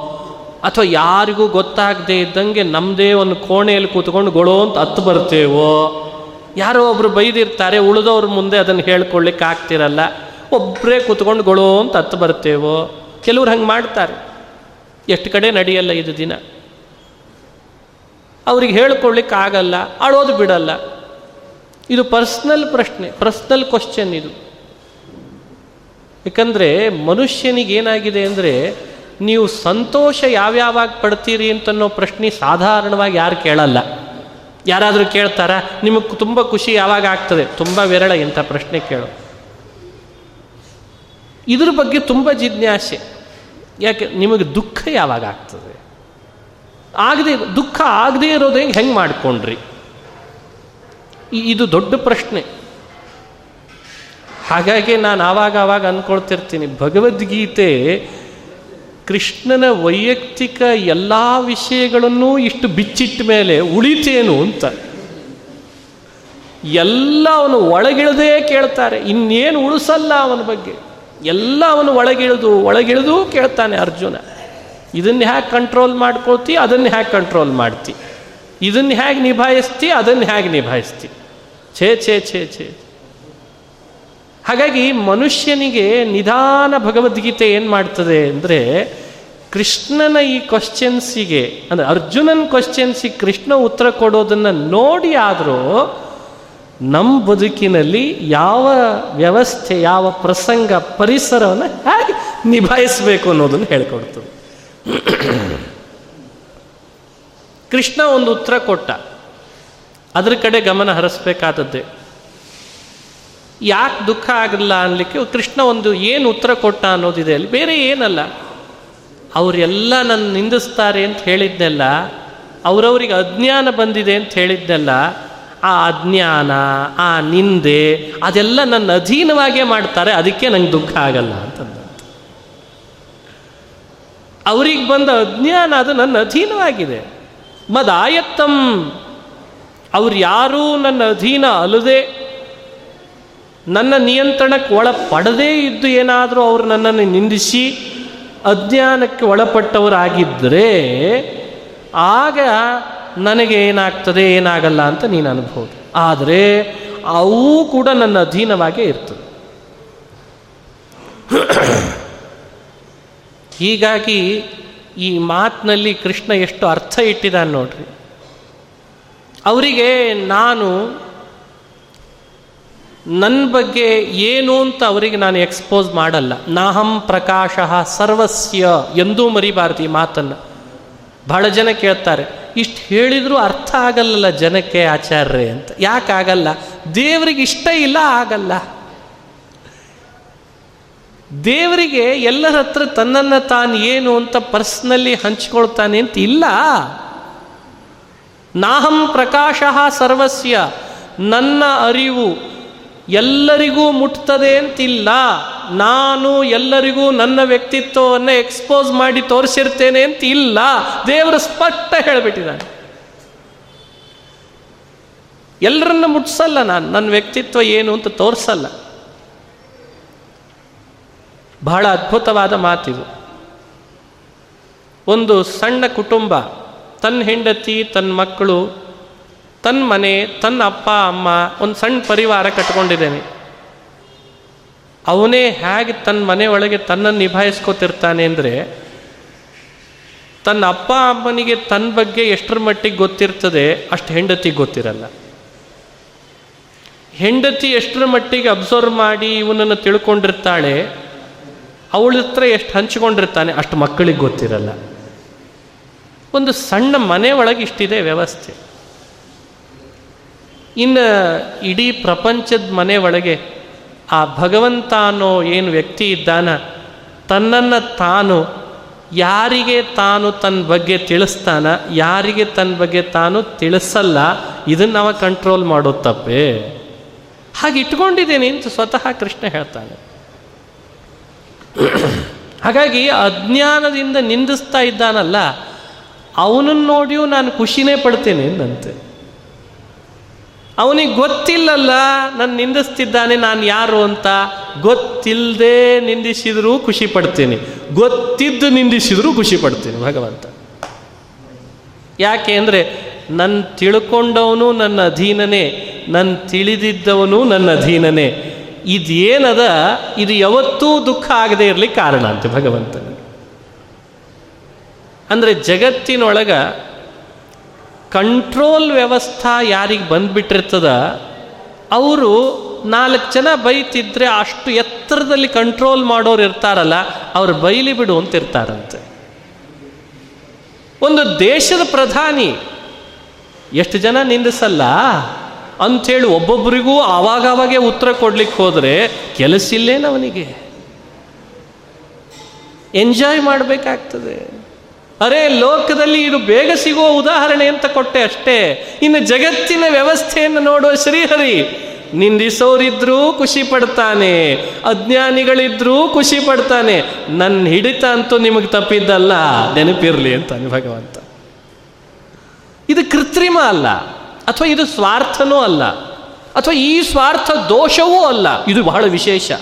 ಅಥವಾ ಯಾರಿಗೂ ಗೊತ್ತಾಗದೇ ಇದ್ದಂಗೆ ನಮ್ಮದೇ ಒಂದು ಕೋಣೆಯಲ್ಲಿ ಕೂತ್ಕೊಂಡು ಗೊಳೋ ಅಂತ ಹತ್ತು ಬರ್ತೇವೋ? ಯಾರೋ ಒಬ್ರು ಬೈದಿರ್ತಾರೆ, ಉಳಿದವ್ರ ಮುಂದೆ ಅದನ್ನು ಹೇಳ್ಕೊಳ್ಳಿಕ್ಕೆ ಆಗ್ತಿರಲ್ಲ ಒಬ್ಬರೇ ಕೂತ್ಕೊಂಡು ಗೊಳೋ ಅಂತ ಹತ್ತು ಬರ್ತೇವೋ? ಕೆಲವ್ರು ಹಂಗೆ ಮಾಡ್ತಾರೆ. ಎಷ್ಟು ಕಡೆ ನಡೆಯಲ್ಲ ಇದು ದಿನ. ಅವ್ರಿಗೆ ಹೇಳ್ಕೊಳ್ಳಿಕ್ಕಾಗಲ್ಲ ಅಳೋದು ಬಿಡಲ್ಲ. ಇದು ಪರ್ಸ್ನಲ್ ಪ್ರಶ್ನೆ ಪರ್ಸ್ನಲ್ ಕ್ವಶನ್ ಇದು. ಯಾಕಂದರೆ ಮನುಷ್ಯನಿಗೆ ಏನಾಗಿದೆ ಅಂದರೆ, ನೀವು ಸಂತೋಷ ಯಾವ್ಯಾವಾಗ ಪಡ್ತೀರಿ ಅಂತನ್ನೋ ಪ್ರಶ್ನೆ ಸಾಧಾರಣವಾಗಿ ಯಾರು ಕೇಳಲ್ಲ. ಯಾರಾದರೂ ಕೇಳ್ತಾರಾ, ನಿಮಗೆ ತುಂಬ ಖುಷಿ ಯಾವಾಗ ಆಗ್ತದೆ? ತುಂಬ ವಿರಳ ಇಂಥ ಪ್ರಶ್ನೆ ಕೇಳು. ಇದ್ರ ಬಗ್ಗೆ ತುಂಬ ಜಿಜ್ಞಾಸೆ. ಯಾಕೆ ನಿಮಗೆ ದುಃಖ ಯಾವಾಗ ಆಗ್ತದೆ? ಆಗದೆ, ದುಃಖ ಆಗದೇ ಇರೋದು ಹೆಂಗೆ ಹೆಂಗೆ ಮಾಡ್ಕೊಂಡ್ರಿ? ಇದು ದೊಡ್ಡ ಪ್ರಶ್ನೆ. ಹಾಗಾಗಿ ನಾನು ಆವಾಗ ಆವಾಗ ಅಂದ್ಕೊಳ್ತಿರ್ತೀನಿ ಭಗವದ್ಗೀತೆ ಕೃಷ್ಣನ ವೈಯಕ್ತಿಕ ಎಲ್ಲ ವಿಷಯಗಳನ್ನೂ ಇಷ್ಟು ಬಿಚ್ಚಿಟ್ಟ ಮೇಲೆ ಉಳಿತೇನು ಅಂತ. ಎಲ್ಲ ಅವನು ಒಳಗಿಳದೇ ಕೇಳ್ತಾರೆ, ಇನ್ನೇನು ಉಳಿಸಲ್ಲ ಅವನ ಬಗ್ಗೆ. ಎಲ್ಲ ಅವನು ಒಳಗಿಳಿದು ಒಳಗಿಳಿದು ಕೇಳ್ತಾನೆ ಅರ್ಜುನ. ಇದನ್ನು ಹೇಗೆ ಕಂಟ್ರೋಲ್ ಮಾಡ್ಕೊಳ್ತಿ, ಅದನ್ನು ಹೇಗೆ ಕಂಟ್ರೋಲ್ ಮಾಡ್ತಿ. ಇದನ್ನು ಹೇಗೆ ನಿಭಾಯಿಸ್ತಿ, ಅದನ್ನು ಹೇಗೆ ನಿಭಾಯಿಸ್ತಿ. ಛೇ ಛೇ ಛೇ ಛೇ. ಹಾಗಾಗಿ ಮನುಷ್ಯನಿಗೆ ನಿಧಾನ ಭಗವದ್ಗೀತೆ ಏನು ಮಾಡ್ತದೆ ಅಂದರೆ, ಕೃಷ್ಣನ ಈ ಕ್ವಶನ್ಸಿಗೆ ಅಂದರೆ ಅರ್ಜುನನ್ ಕ್ವಶನ್ಸಿಗೆ ಕೃಷ್ಣ ಉತ್ತರ ಕೊಡೋದನ್ನು ನೋಡಿ ಆದರೂ ನಮ್ಮ ಬದುಕಿನಲ್ಲಿ ಯಾವ ವ್ಯವಸ್ಥೆ, ಯಾವ ಪ್ರಸಂಗ, ಪರಿಸರವನ್ನು ಹೇಗೆ ನಿಭಾಯಿಸಬೇಕು ಅನ್ನೋದನ್ನು ಹೇಳ್ಕೊಡ್ತದೆ ಕೃಷ್ಣ ಒಂದು ಉತ್ತರ ಕೊಟ್ಟ. ಅದ್ರ ಕಡೆ ಗಮನ ಹರಿಸ್ಬೇಕಾದದ್ದೇ. ಯಾಕೆ ದುಃಖ ಆಗಲ್ಲ ಅನ್ಲಿಕ್ಕೆ ಕೃಷ್ಣ ಒಂದು ಏನು ಉತ್ತರ ಕೊಟ್ಟ ಅನ್ನೋದಿದೆ ಅಲ್ಲಿ. ಬೇರೆ ಏನಲ್ಲ. ಅವರೆಲ್ಲ ನನ್ನ ನಿಂದಿಸ್ತಾರೆ ಅಂತ ಹೇಳಿದ್ದೆಲ್ಲ ಅವರವರಿಗೆ ಅಜ್ಞಾನ ಬಂದಿದೆ ಅಂತ ಹೇಳಿದ್ನೆಲ್ಲ ಆ ಅಜ್ಞಾನ, ಆ ನಿಂದೆ ಅದೆಲ್ಲ ನನ್ನ ಅಧೀನವಾಗೇ ಮಾಡ್ತಾರೆ, ಅದಕ್ಕೆ ನಂಗೆ ದುಃಖ ಆಗಲ್ಲ ಅಂತಂದ. ಅವ್ರಿಗೆ ಬಂದ ಅಜ್ಞಾನ ಅದು ನನ್ನ ಅಧೀನವಾಗಿದೆ. ಮದಾಯತ್ತಂ, ಅವ್ರು ಯಾರೂ ನನ್ನ ಅಧೀನ ಅಲ್ಲದೆ, ನನ್ನ ನಿಯಂತ್ರಣಕ್ಕೆ ಒಳಪಡದೇ ಇದ್ದು ಏನಾದರೂ ಅವರು ನನ್ನನ್ನು ನಿಂದಿಸಿ ಅಜ್ಞಾನಕ್ಕೆ ಒಳಪಟ್ಟವರಾಗಿದ್ದರೆ, ಆಗ ನನಗೆ ಏನಾಗ್ತದೆ, ಏನಾಗಲ್ಲ ಅಂತ ನೀನು ಅನ್ಬೋದು. ಆದರೆ ಅವು ಕೂಡ ನನ್ನ ಅಧೀನವಾಗೇ ಇರ್ತದೆ. ಹೀಗಾಗಿ ಈ ಮಾತಿನಲ್ಲಿ ಕೃಷ್ಣ ಎಷ್ಟು ಅರ್ಥ ಇಟ್ಟಿದ್ದಾನೆ ನೋಡ್ರಿ. ಅವರಿಗೆ ನಾನು ನನ್ನ ಬಗ್ಗೆ ಏನು ಅಂತ ಅವರಿಗೆ ನಾನು ಎಕ್ಸ್ಪೋಸ್ ಮಾಡಲ್ಲ. ನಾಹಂ ಪ್ರಕಾಶ ಸರ್ವಸ್ಯ ಎಂದೂ ಮರಿಬಾರ್ದು ಈ ಮಾತನ್ನು. ಬಹಳ ಜನ ಕೇಳ್ತಾರೆ, ಇಷ್ಟು ಹೇಳಿದರೂ ಅರ್ಥ ಆಗಲ್ಲಲ್ಲ ಜನಕ್ಕೆ ಆಚಾರ್ಯ ಅಂತ. ಯಾಕಾಗಲ್ಲ ದೇವರಿಗೆ ಇಷ್ಟ ಇಲ್ಲ, ಆಗಲ್ಲ. ದೇವರಿಗೆ ಎಲ್ಲರ ಹತ್ರ ತನ್ನನ್ನು ತಾನು ಏನು ಅಂತ ಪರ್ಸ್ನಲ್ಲಿ ಹಂಚ್ಕೊಳ್ತಾನೆ ಅಂತ ಇಲ್ಲ. ನಾಹಂ ಪ್ರಕಾಶ ಸರ್ವಸ್ಯ, ನನ್ನ ಅರಿವು ಎಲ್ಲರಿಗೂ ಮುಟ್ತದೆ ಅಂತಿಲ್ಲ ನಾನು ಎಲ್ಲರಿಗೂ ನನ್ನ ವ್ಯಕ್ತಿತ್ವವನ್ನು ಎಕ್ಸ್ಪೋಸ್ ಮಾಡಿ ತೋರಿಸಿರ್ತೇನೆ ಅಂತ ಇಲ್ಲ ದೇವರು ಸ್ಪಷ್ಟ ಹೇಳಿಬಿಟ್ಟಿದ್ದಾನೆ. ಎಲ್ಲರನ್ನ ಮುಟ್ಸಲ್ಲ ನಾನು. ನನ್ನ ವ್ಯಕ್ತಿತ್ವ ಏನು ಅಂತ ತೋರಿಸಲ್ಲ. ಬಹಳ ಅದ್ಭುತವಾದ ಮಾತಿದು. ಒಂದು ಸಣ್ಣ ಕುಟುಂಬ, ತನ್ನ ಹೆಂಡತಿ, ತನ್ನ ಮಕ್ಕಳು ತನ್ನ ಮನೆ ತನ್ನ ಅಪ್ಪ, ಅಮ್ಮ ಒಂದು ಸಣ್ಣ ಪರಿವಾರ ಕಟ್ಕೊಂಡಿದ್ದೇನೆ. ಅವನೇ ಹೇಗೆ ತನ್ನ ಮನೆಯೊಳಗೆ ತನ್ನನ್ನು ನಿಭಾಯಿಸ್ಕೋತಿರ್ತಾನೆ ಅಂದರೆ ತನ್ನ ಅಪ್ಪ, ಅಮ್ಮನಿಗೆ ತನ್ನ ಬಗ್ಗೆ ಎಷ್ಟರ ಮಟ್ಟಿಗೆ ಗೊತ್ತಿರ್ತದೆ ಅಷ್ಟು ಹೆಂಡತಿ ಗೊತ್ತಿರಲ್ಲ. ಹೆಂಡತಿ ಎಷ್ಟರ ಮಟ್ಟಿಗೆ ಅಬ್ಸರ್ವ್ ಮಾಡಿ ಇವನನ್ನು ತಿಳ್ಕೊಂಡಿರ್ತಾಳೆ, ಅವಳ ಹತ್ರ ಎಷ್ಟು ಹಂಚಿಕೊಂಡಿರ್ತಾನೆ ಅಷ್ಟು ಮಕ್ಕಳಿಗೆ ಗೊತ್ತಿರಲ್ಲ. ಒಂದು ಸಣ್ಣ ಮನೆ ಒಳಗೆ ಇಷ್ಟಿದೆ ವ್ಯವಸ್ಥೆ. ಇನ್ನು ಇಡೀ ಪ್ರಪಂಚದ ಮನೆ ಒಳಗೆ ಆ ಭಗವಂತ ಅನ್ನೋ ಏನು ವ್ಯಕ್ತಿ ಇದ್ದಾನ, ತನ್ನನ್ನು ತಾನು ಯಾರಿಗೆ ತಾನು ತನ್ನ ಬಗ್ಗೆ ತಿಳಿಸ್ತಾನ, ಯಾರಿಗೆ ತನ್ನ ಬಗ್ಗೆ ತಾನು ತಿಳಿಸಲ್ಲ, ಇದನ್ನು ನಾವು ಕಂಟ್ರೋಲ್ ಮಾಡೋ ತಪ್ಪೇ. ಹಾಗೆ ಇಟ್ಕೊಂಡಿದ್ದೀನಿ ಅಂತ ಸ್ವತಃ ಕೃಷ್ಣ ಹೇಳ್ತಾನೆ. ಹಾಗಾಗಿ ಅಜ್ಞಾನದಿಂದ ನಿಂದಿಸ್ತಾ ಇದ್ದಾನಲ್ಲ, ಅವನನ್ನು ನೋಡಿಯೂ ನಾನು ಖುಷಿನೇ ಪಡ್ತೇನೆ ಎಂದಂತೆ. ಅವನಿಗೆ ಗೊತ್ತಿಲ್ಲಲ್ಲ, ನಾನು ನಿಂದಿಸ್ತಿದ್ದಾನೆ, ನಾನು ಯಾರು ಅಂತ. ಗೊತ್ತಿಲ್ಲದೆ ನಿಂದಿಸಿದರೂ ಖುಷಿ ಪಡ್ತೀನಿ. ಗೊತ್ತಿದ್ದು ನಿಂದಿಸಿದರೂ ಖುಷಿ ಪಡ್ತೀನಿ, ಭಗವಂತ. ಯಾಕೆ ಅಂದರೆ ನನ್ನ ತಿಳ್ಕೊಂಡವನು ನನ್ನ ಅಧೀನನೇ ನನ್ನ ತಿಳಿದಿದ್ದವನು ನನ್ನ ಅಧೀನನೇ. ಇದೇನದ, ಇದು ಯಾವತ್ತೂ ದುಃಖ ಆಗದೆ ಇರಲಿ ಕಾರಣ ಅಂತೆ ಭಗವಂತನಿಗೆ. ಅಂದರೆ ಜಗತ್ತಿನೊಳಗ ಕಂಟ್ರೋಲ್ ವ್ಯವಸ್ಥಾ ಯಾರಿಗೆ ಬಂದುಬಿಟ್ಟಿರ್ತದ, ಅವರು ನಾಲ್ಕು ಜನ ಬೈತಿದ್ರೆ ಅಷ್ಟು ಎತ್ತರದಲ್ಲಿ ಕಂಟ್ರೋಲ್ ಮಾಡೋರು ಇರ್ತಾರಲ್ಲ, ಅವ್ರು ಬೈಲಿ ಬಿಡು ಅಂತ ಇರ್ತಾರಂತೆ ಒಂದು ದೇಶದ ಪ್ರಧಾನಿ, ಎಷ್ಟು ಜನ ನಿಂದಿಸಲ್ಲ? ಅಂಥೇಳಿ ಒಬ್ಬೊಬ್ಬರಿಗೂ ಆವಾಗವಾಗೆ ಉತ್ತರ ಕೊಡ್ಲಿಕ್ಕೆ ಹೋದರೆ ಕೆಲಸ ಇಲ್ಲೇನು ಅವನಿಗೆ ಎಂಜಾಯ್ ಮಾಡಬೇಕಾಗ್ತದೆ. ಅರೆ, ಲೋಕದಲ್ಲಿ ಇದು ಬೇಗ ಸಿಗುವ ಉದಾಹರಣೆ ಅಂತ ಕೊಟ್ಟೆ ಅಷ್ಟೇ. ಇನ್ನು ಜಗತ್ತಿನ ವ್ಯವಸ್ಥೆಯನ್ನು ನೋಡುವ ಶ್ರೀಹರಿ, ನಿಂದಿಸೋರಿದ್ರೂ ಖುಷಿ ಪಡ್ತಾನೆ. ಅಜ್ಞಾನಿಗಳಿದ್ರೂ ಖುಷಿ ಪಡ್ತಾನೆ. ನನ್ನ ಹಿಡಿತ ಅಂತೂ ನಿಮಗೆ ತಪ್ಪಿದ್ದಲ್ಲ. ನೆನಪಿರಲಿ ಅಂತಾನೆ ಭಗವಂತ. ಇದು ಕೃತ್ರಿಮ ಅಲ್ಲ, ಅಥವಾ ಇದು ಸ್ವಾರ್ಥನೂ ಅಲ್ಲ, ಅಥವಾ ಈ ಸ್ವಾರ್ಥ ದೋಷವೂ ಅಲ್ಲ. ಇದು ಬಹಳ ವಿಶೇಷ.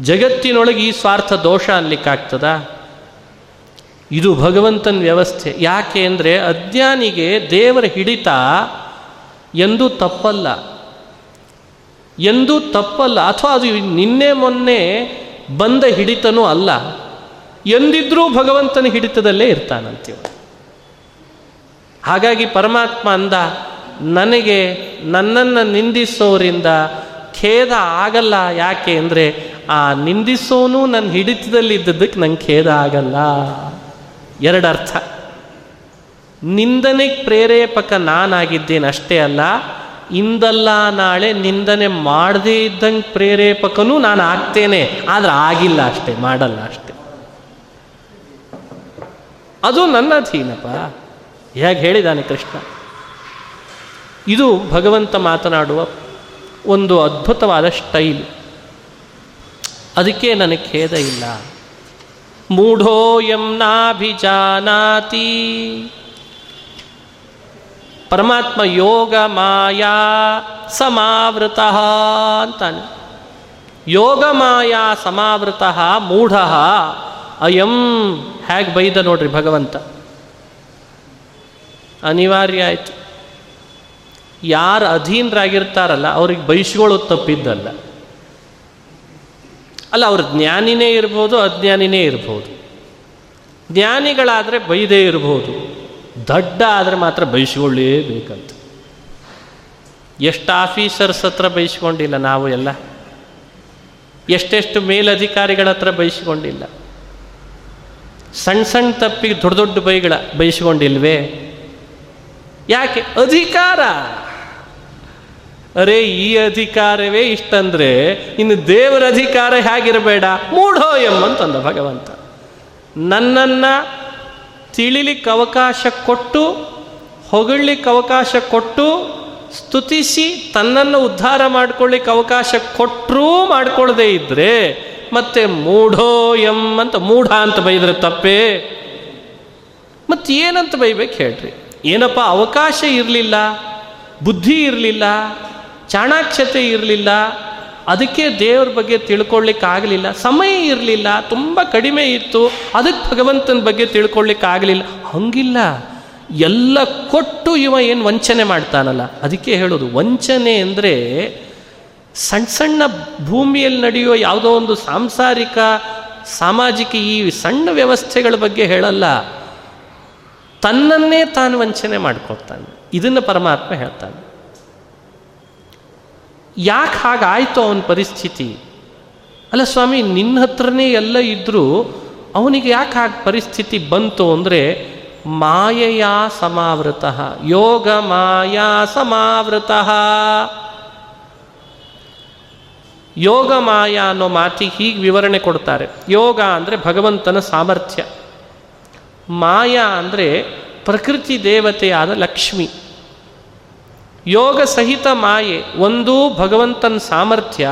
ಜಗತ್ತಿನೊಳಗೆ ಈ ಸ್ವಾರ್ಥ ದೋಷ ಅನ್ಲಿಕ್ಕಾಗ್ತದ? ಇದು ಭಗವಂತನ ವ್ಯವಸ್ಥೆ. ಯಾಕೆ ಅಂದರೆ ಅಜ್ಞಾನಿಗೆ ದೇವರ ಹಿಡಿತ ಎಂದೂ ತಪ್ಪಲ್ಲ. ಎಂದೂ ತಪ್ಪಲ್ಲ. ಅಥವಾ ಅದು ನಿನ್ನೆ ಮೊನ್ನೆ ಬಂದ ಹಿಡಿತನೂ ಅಲ್ಲ. ಎಂದಿದ್ರೂ ಭಗವಂತನ ಹಿಡಿತದಲ್ಲೇ ಇರ್ತಾನಂತೀವ ಹಾಗಾಗಿ ಪರಮಾತ್ಮ ಅಂದ, ನನಗೆ ನನ್ನನ್ನು ನಿಂದಿಸೋರಿಂದ ಖೇದ ಆಗಲ್ಲ. ಯಾಕೆ ಅಂದರೆ ಆ ನಿಂದಿಸೋನು ನನ್ನ ಹಿಡಿತದಲ್ಲಿ ಇದ್ದದ್ದಕ್ಕೆ ನಂಗೆ ಖೇದ ಆಗಲ್ಲ. ಎರಡು ಅರ್ಥ ನಿಂದನೆಗೆ ಪ್ರೇರೇಪಕ ನಾನಾಗಿದ್ದೇನೆ ಅಷ್ಟೇ ಅಲ್ಲ, ಇಂದಲ್ಲ ನಾಳೆ ನಿಂದನೆ ಮಾಡದೇ ಇದ್ದಂಗೆ ಪ್ರೇರೇಪಕನೂ ನಾನು ಆಗ್ತೇನೆ, ಆದರೆ ಆಗಿಲ್ಲ ಅಷ್ಟೇ, ಮಾಡಲ್ಲ ಅಷ್ಟೇ. ಅದು ನನ್ನ ಅಧೀನಪ್ಪ ಹೇಗೆ ಹೇಳಿದಾನೆ ಕೃಷ್ಣ. ಇದು ಭಗವಂತ ಮಾತನಾಡುವ ಒಂದು ಅದ್ಭುತವಾದ ಸ್ಟೈಲ್. ಅದಕ್ಕೆ ನನಗೆ ಖೇದ ಇಲ್ಲ. ಮೂಢೋಯಂ ನಾಭಿಜಾನಾತಿ. ಪರಮಾತ್ಮ ಯೋಗ ಮಾಯಾ ಸಮಾವೃತ ಅಂತಾನೆ. ಯೋಗ ಮಾಯಾ ಸಮಾವೃತ ಮೂಢ ಅಯಂ. ಹೇಗೆ ಬೈದ ನೋಡ್ರಿ ಭಗವಂತ. ಅನಿವಾರ್ಯ ಆಯಿತು. ಯಾರು ಅಧೀನರಾಗಿರ್ತಾರಲ್ಲ, ಅವ್ರಿಗೆ ಬೈಸ್ಕೊಳ್ಳೋದು ತಪ್ಪಿದ್ದಲ್ಲ. ಅಲ್ಲ, ಅವರು ಜ್ಞಾನಿನೇ ಇರ್ಬೋದು, ಅಜ್ಞಾನಿನೇ ಇರ್ಬೋದು. ಜ್ಞಾನಿಗಳಾದರೆ ಬೈದೇ ಇರ್ಬೋದು. ದಡ್ಡ ಆದರೆ ಮಾತ್ರ ಬೈಸ್ಕೊಳ್ಳೇಬೇಕಂತ ಎಷ್ಟು ಆಫೀಸರ್ಸ್ ಹತ್ರ ಬೈಸ್ಕೊಂಡಿಲ್ಲ ನಾವು ಎಲ್ಲ? ಎಷ್ಟೆಷ್ಟು ಮೇಲಧಿಕಾರಿಗಳ ಹತ್ರ ಬೈಸ್ಕೊಂಡಿಲ್ಲ ಸಣ್ಣ ಸಣ್ಣ ತಪ್ಪಿಗೆ ದೊಡ್ಡ ದೊಡ್ಡ ಬೈಗಳ ಬೈಸ್ಕೊಂಡಿಲ್ವೇ ಯಾಕೆ? ಅಧಿಕಾರ! ಅರೆ, ಈ ಅಧಿಕಾರವೇ ಇಷ್ಟಂದ್ರೆ ಇನ್ನು ದೇವರ ಅಧಿಕಾರ ಹೇಗಿರಬೇಡ? ಮೂಢೋ ಎಂಬಂತಂದ ಭಗವಂತ. ನನ್ನನ್ನು ತಿಳಿಲಿಕ್ಕೆ ಅವಕಾಶ ಕೊಟ್ಟು, ಹೊಗಳಲಿಕ್ಕೆ ಅವಕಾಶ ಕೊಟ್ಟು, ಸ್ತುತಿಸಿ, ತನ್ನನ್ನು ಉದ್ಧಾರ ಮಾಡ್ಕೊಳ್ಳಿಕ್ಕೆ ಅವಕಾಶ ಕೊಟ್ಟರೂ ಮಾಡ್ಕೊಳ್ಳದೆ ಇದ್ದರೆ ಮತ್ತೆ ಮೂಢೋ ಎಂ ಅಂತ, ಮೂಢ ಅಂತ ಬೈದ್ರೆ ತಪ್ಪೇ? ಮತ್ತೆ ಏನಂತ ಬೈಬೇಕು ಹೇಳ್ರಿ. ಏನಪ್ಪ, ಅವಕಾಶ ಇರಲಿಲ್ಲ, ಬುದ್ಧಿ ಇರಲಿಲ್ಲ ಚಾಣಾಕ್ಷತೆ ಇರಲಿಲ್ಲ, ಅದಕ್ಕೆ ದೇವ್ರ ಬಗ್ಗೆ ತಿಳ್ಕೊಳ್ಳಿಕ್ಕಾಗಲಿಲ್ಲ ಸಮಯ ಇರಲಿಲ್ಲ, ತುಂಬ ಕಡಿಮೆ ಇತ್ತು, ಅದಕ್ಕೆ ಭಗವಂತನ ಬಗ್ಗೆ ತಿಳ್ಕೊಳ್ಳಿಕ್ಕಾಗಲಿಲ್ಲ ಹಂಗಿಲ್ಲ. ಎಲ್ಲ ಕೊಟ್ಟು ಇವ ಏನು ವಂಚನೆ ಮಾಡ್ತಾನಲ್ಲ, ಅದಕ್ಕೆ ಹೇಳೋದು, ವಂಚನೆ ಅಂದರೆ ಸಣ್ಣ ಸಣ್ಣ ಭೂಮಿಯಲ್ಲಿ ನಡೆಯುವ ಯಾವುದೋ ಒಂದು ಸಾಂಸಾರಿಕ, ಸಾಮಾಜಿಕ ಈ ಸಣ್ಣ ವ್ಯವಸ್ಥೆಗಳ ಬಗ್ಗೆ ಹೇಳಲ್ಲ. ತನ್ನನ್ನೇ ತಾನು ವಂಚನೆ ಮಾಡ್ಕೊಳ್ತಾನೆ. ಇದನ್ನು ಪರಮಾತ್ಮ ಹೇಳ್ತಾನೆ. ಯಾಕೆ ಹಾಗಾಯಿತು ಅವನ ಪರಿಸ್ಥಿತಿ? ಅಲ್ಲ ಸ್ವಾಮಿ, ನಿನ್ನ ಹತ್ರನೇ ಎಲ್ಲ ಇದ್ದರೂ ಅವನಿಗೆ ಯಾಕೆ ಹಾಗೆ ಪರಿಸ್ಥಿತಿ ಬಂತು ಅಂದರೆ ಮಾಯೆಯ ಸಮಾವೃತ, ಯೋಗ ಮಾಯಾ ಸಮಾವೃತ. ಯೋಗ ಮಾಯಾ ಅನ್ನೋ ಮಾತಿಗೆ ಹೀಗೆ ವಿವರಣೆ ಕೊಡ್ತಾರೆ. ಯೋಗ ಅಂದರೆ ಭಗವಂತನ ಸಾಮರ್ಥ್ಯ. ಮಾಯಾ ಅಂದರೆ ಪ್ರಕೃತಿ ದೇವತೆಯಾದ ಲಕ್ಷ್ಮಿ. ಯೋಗ ಸಹಿತ ಮಾಯೆ, ಒಂದು ಭಗವಂತನ ಸಾಮರ್ಥ್ಯ,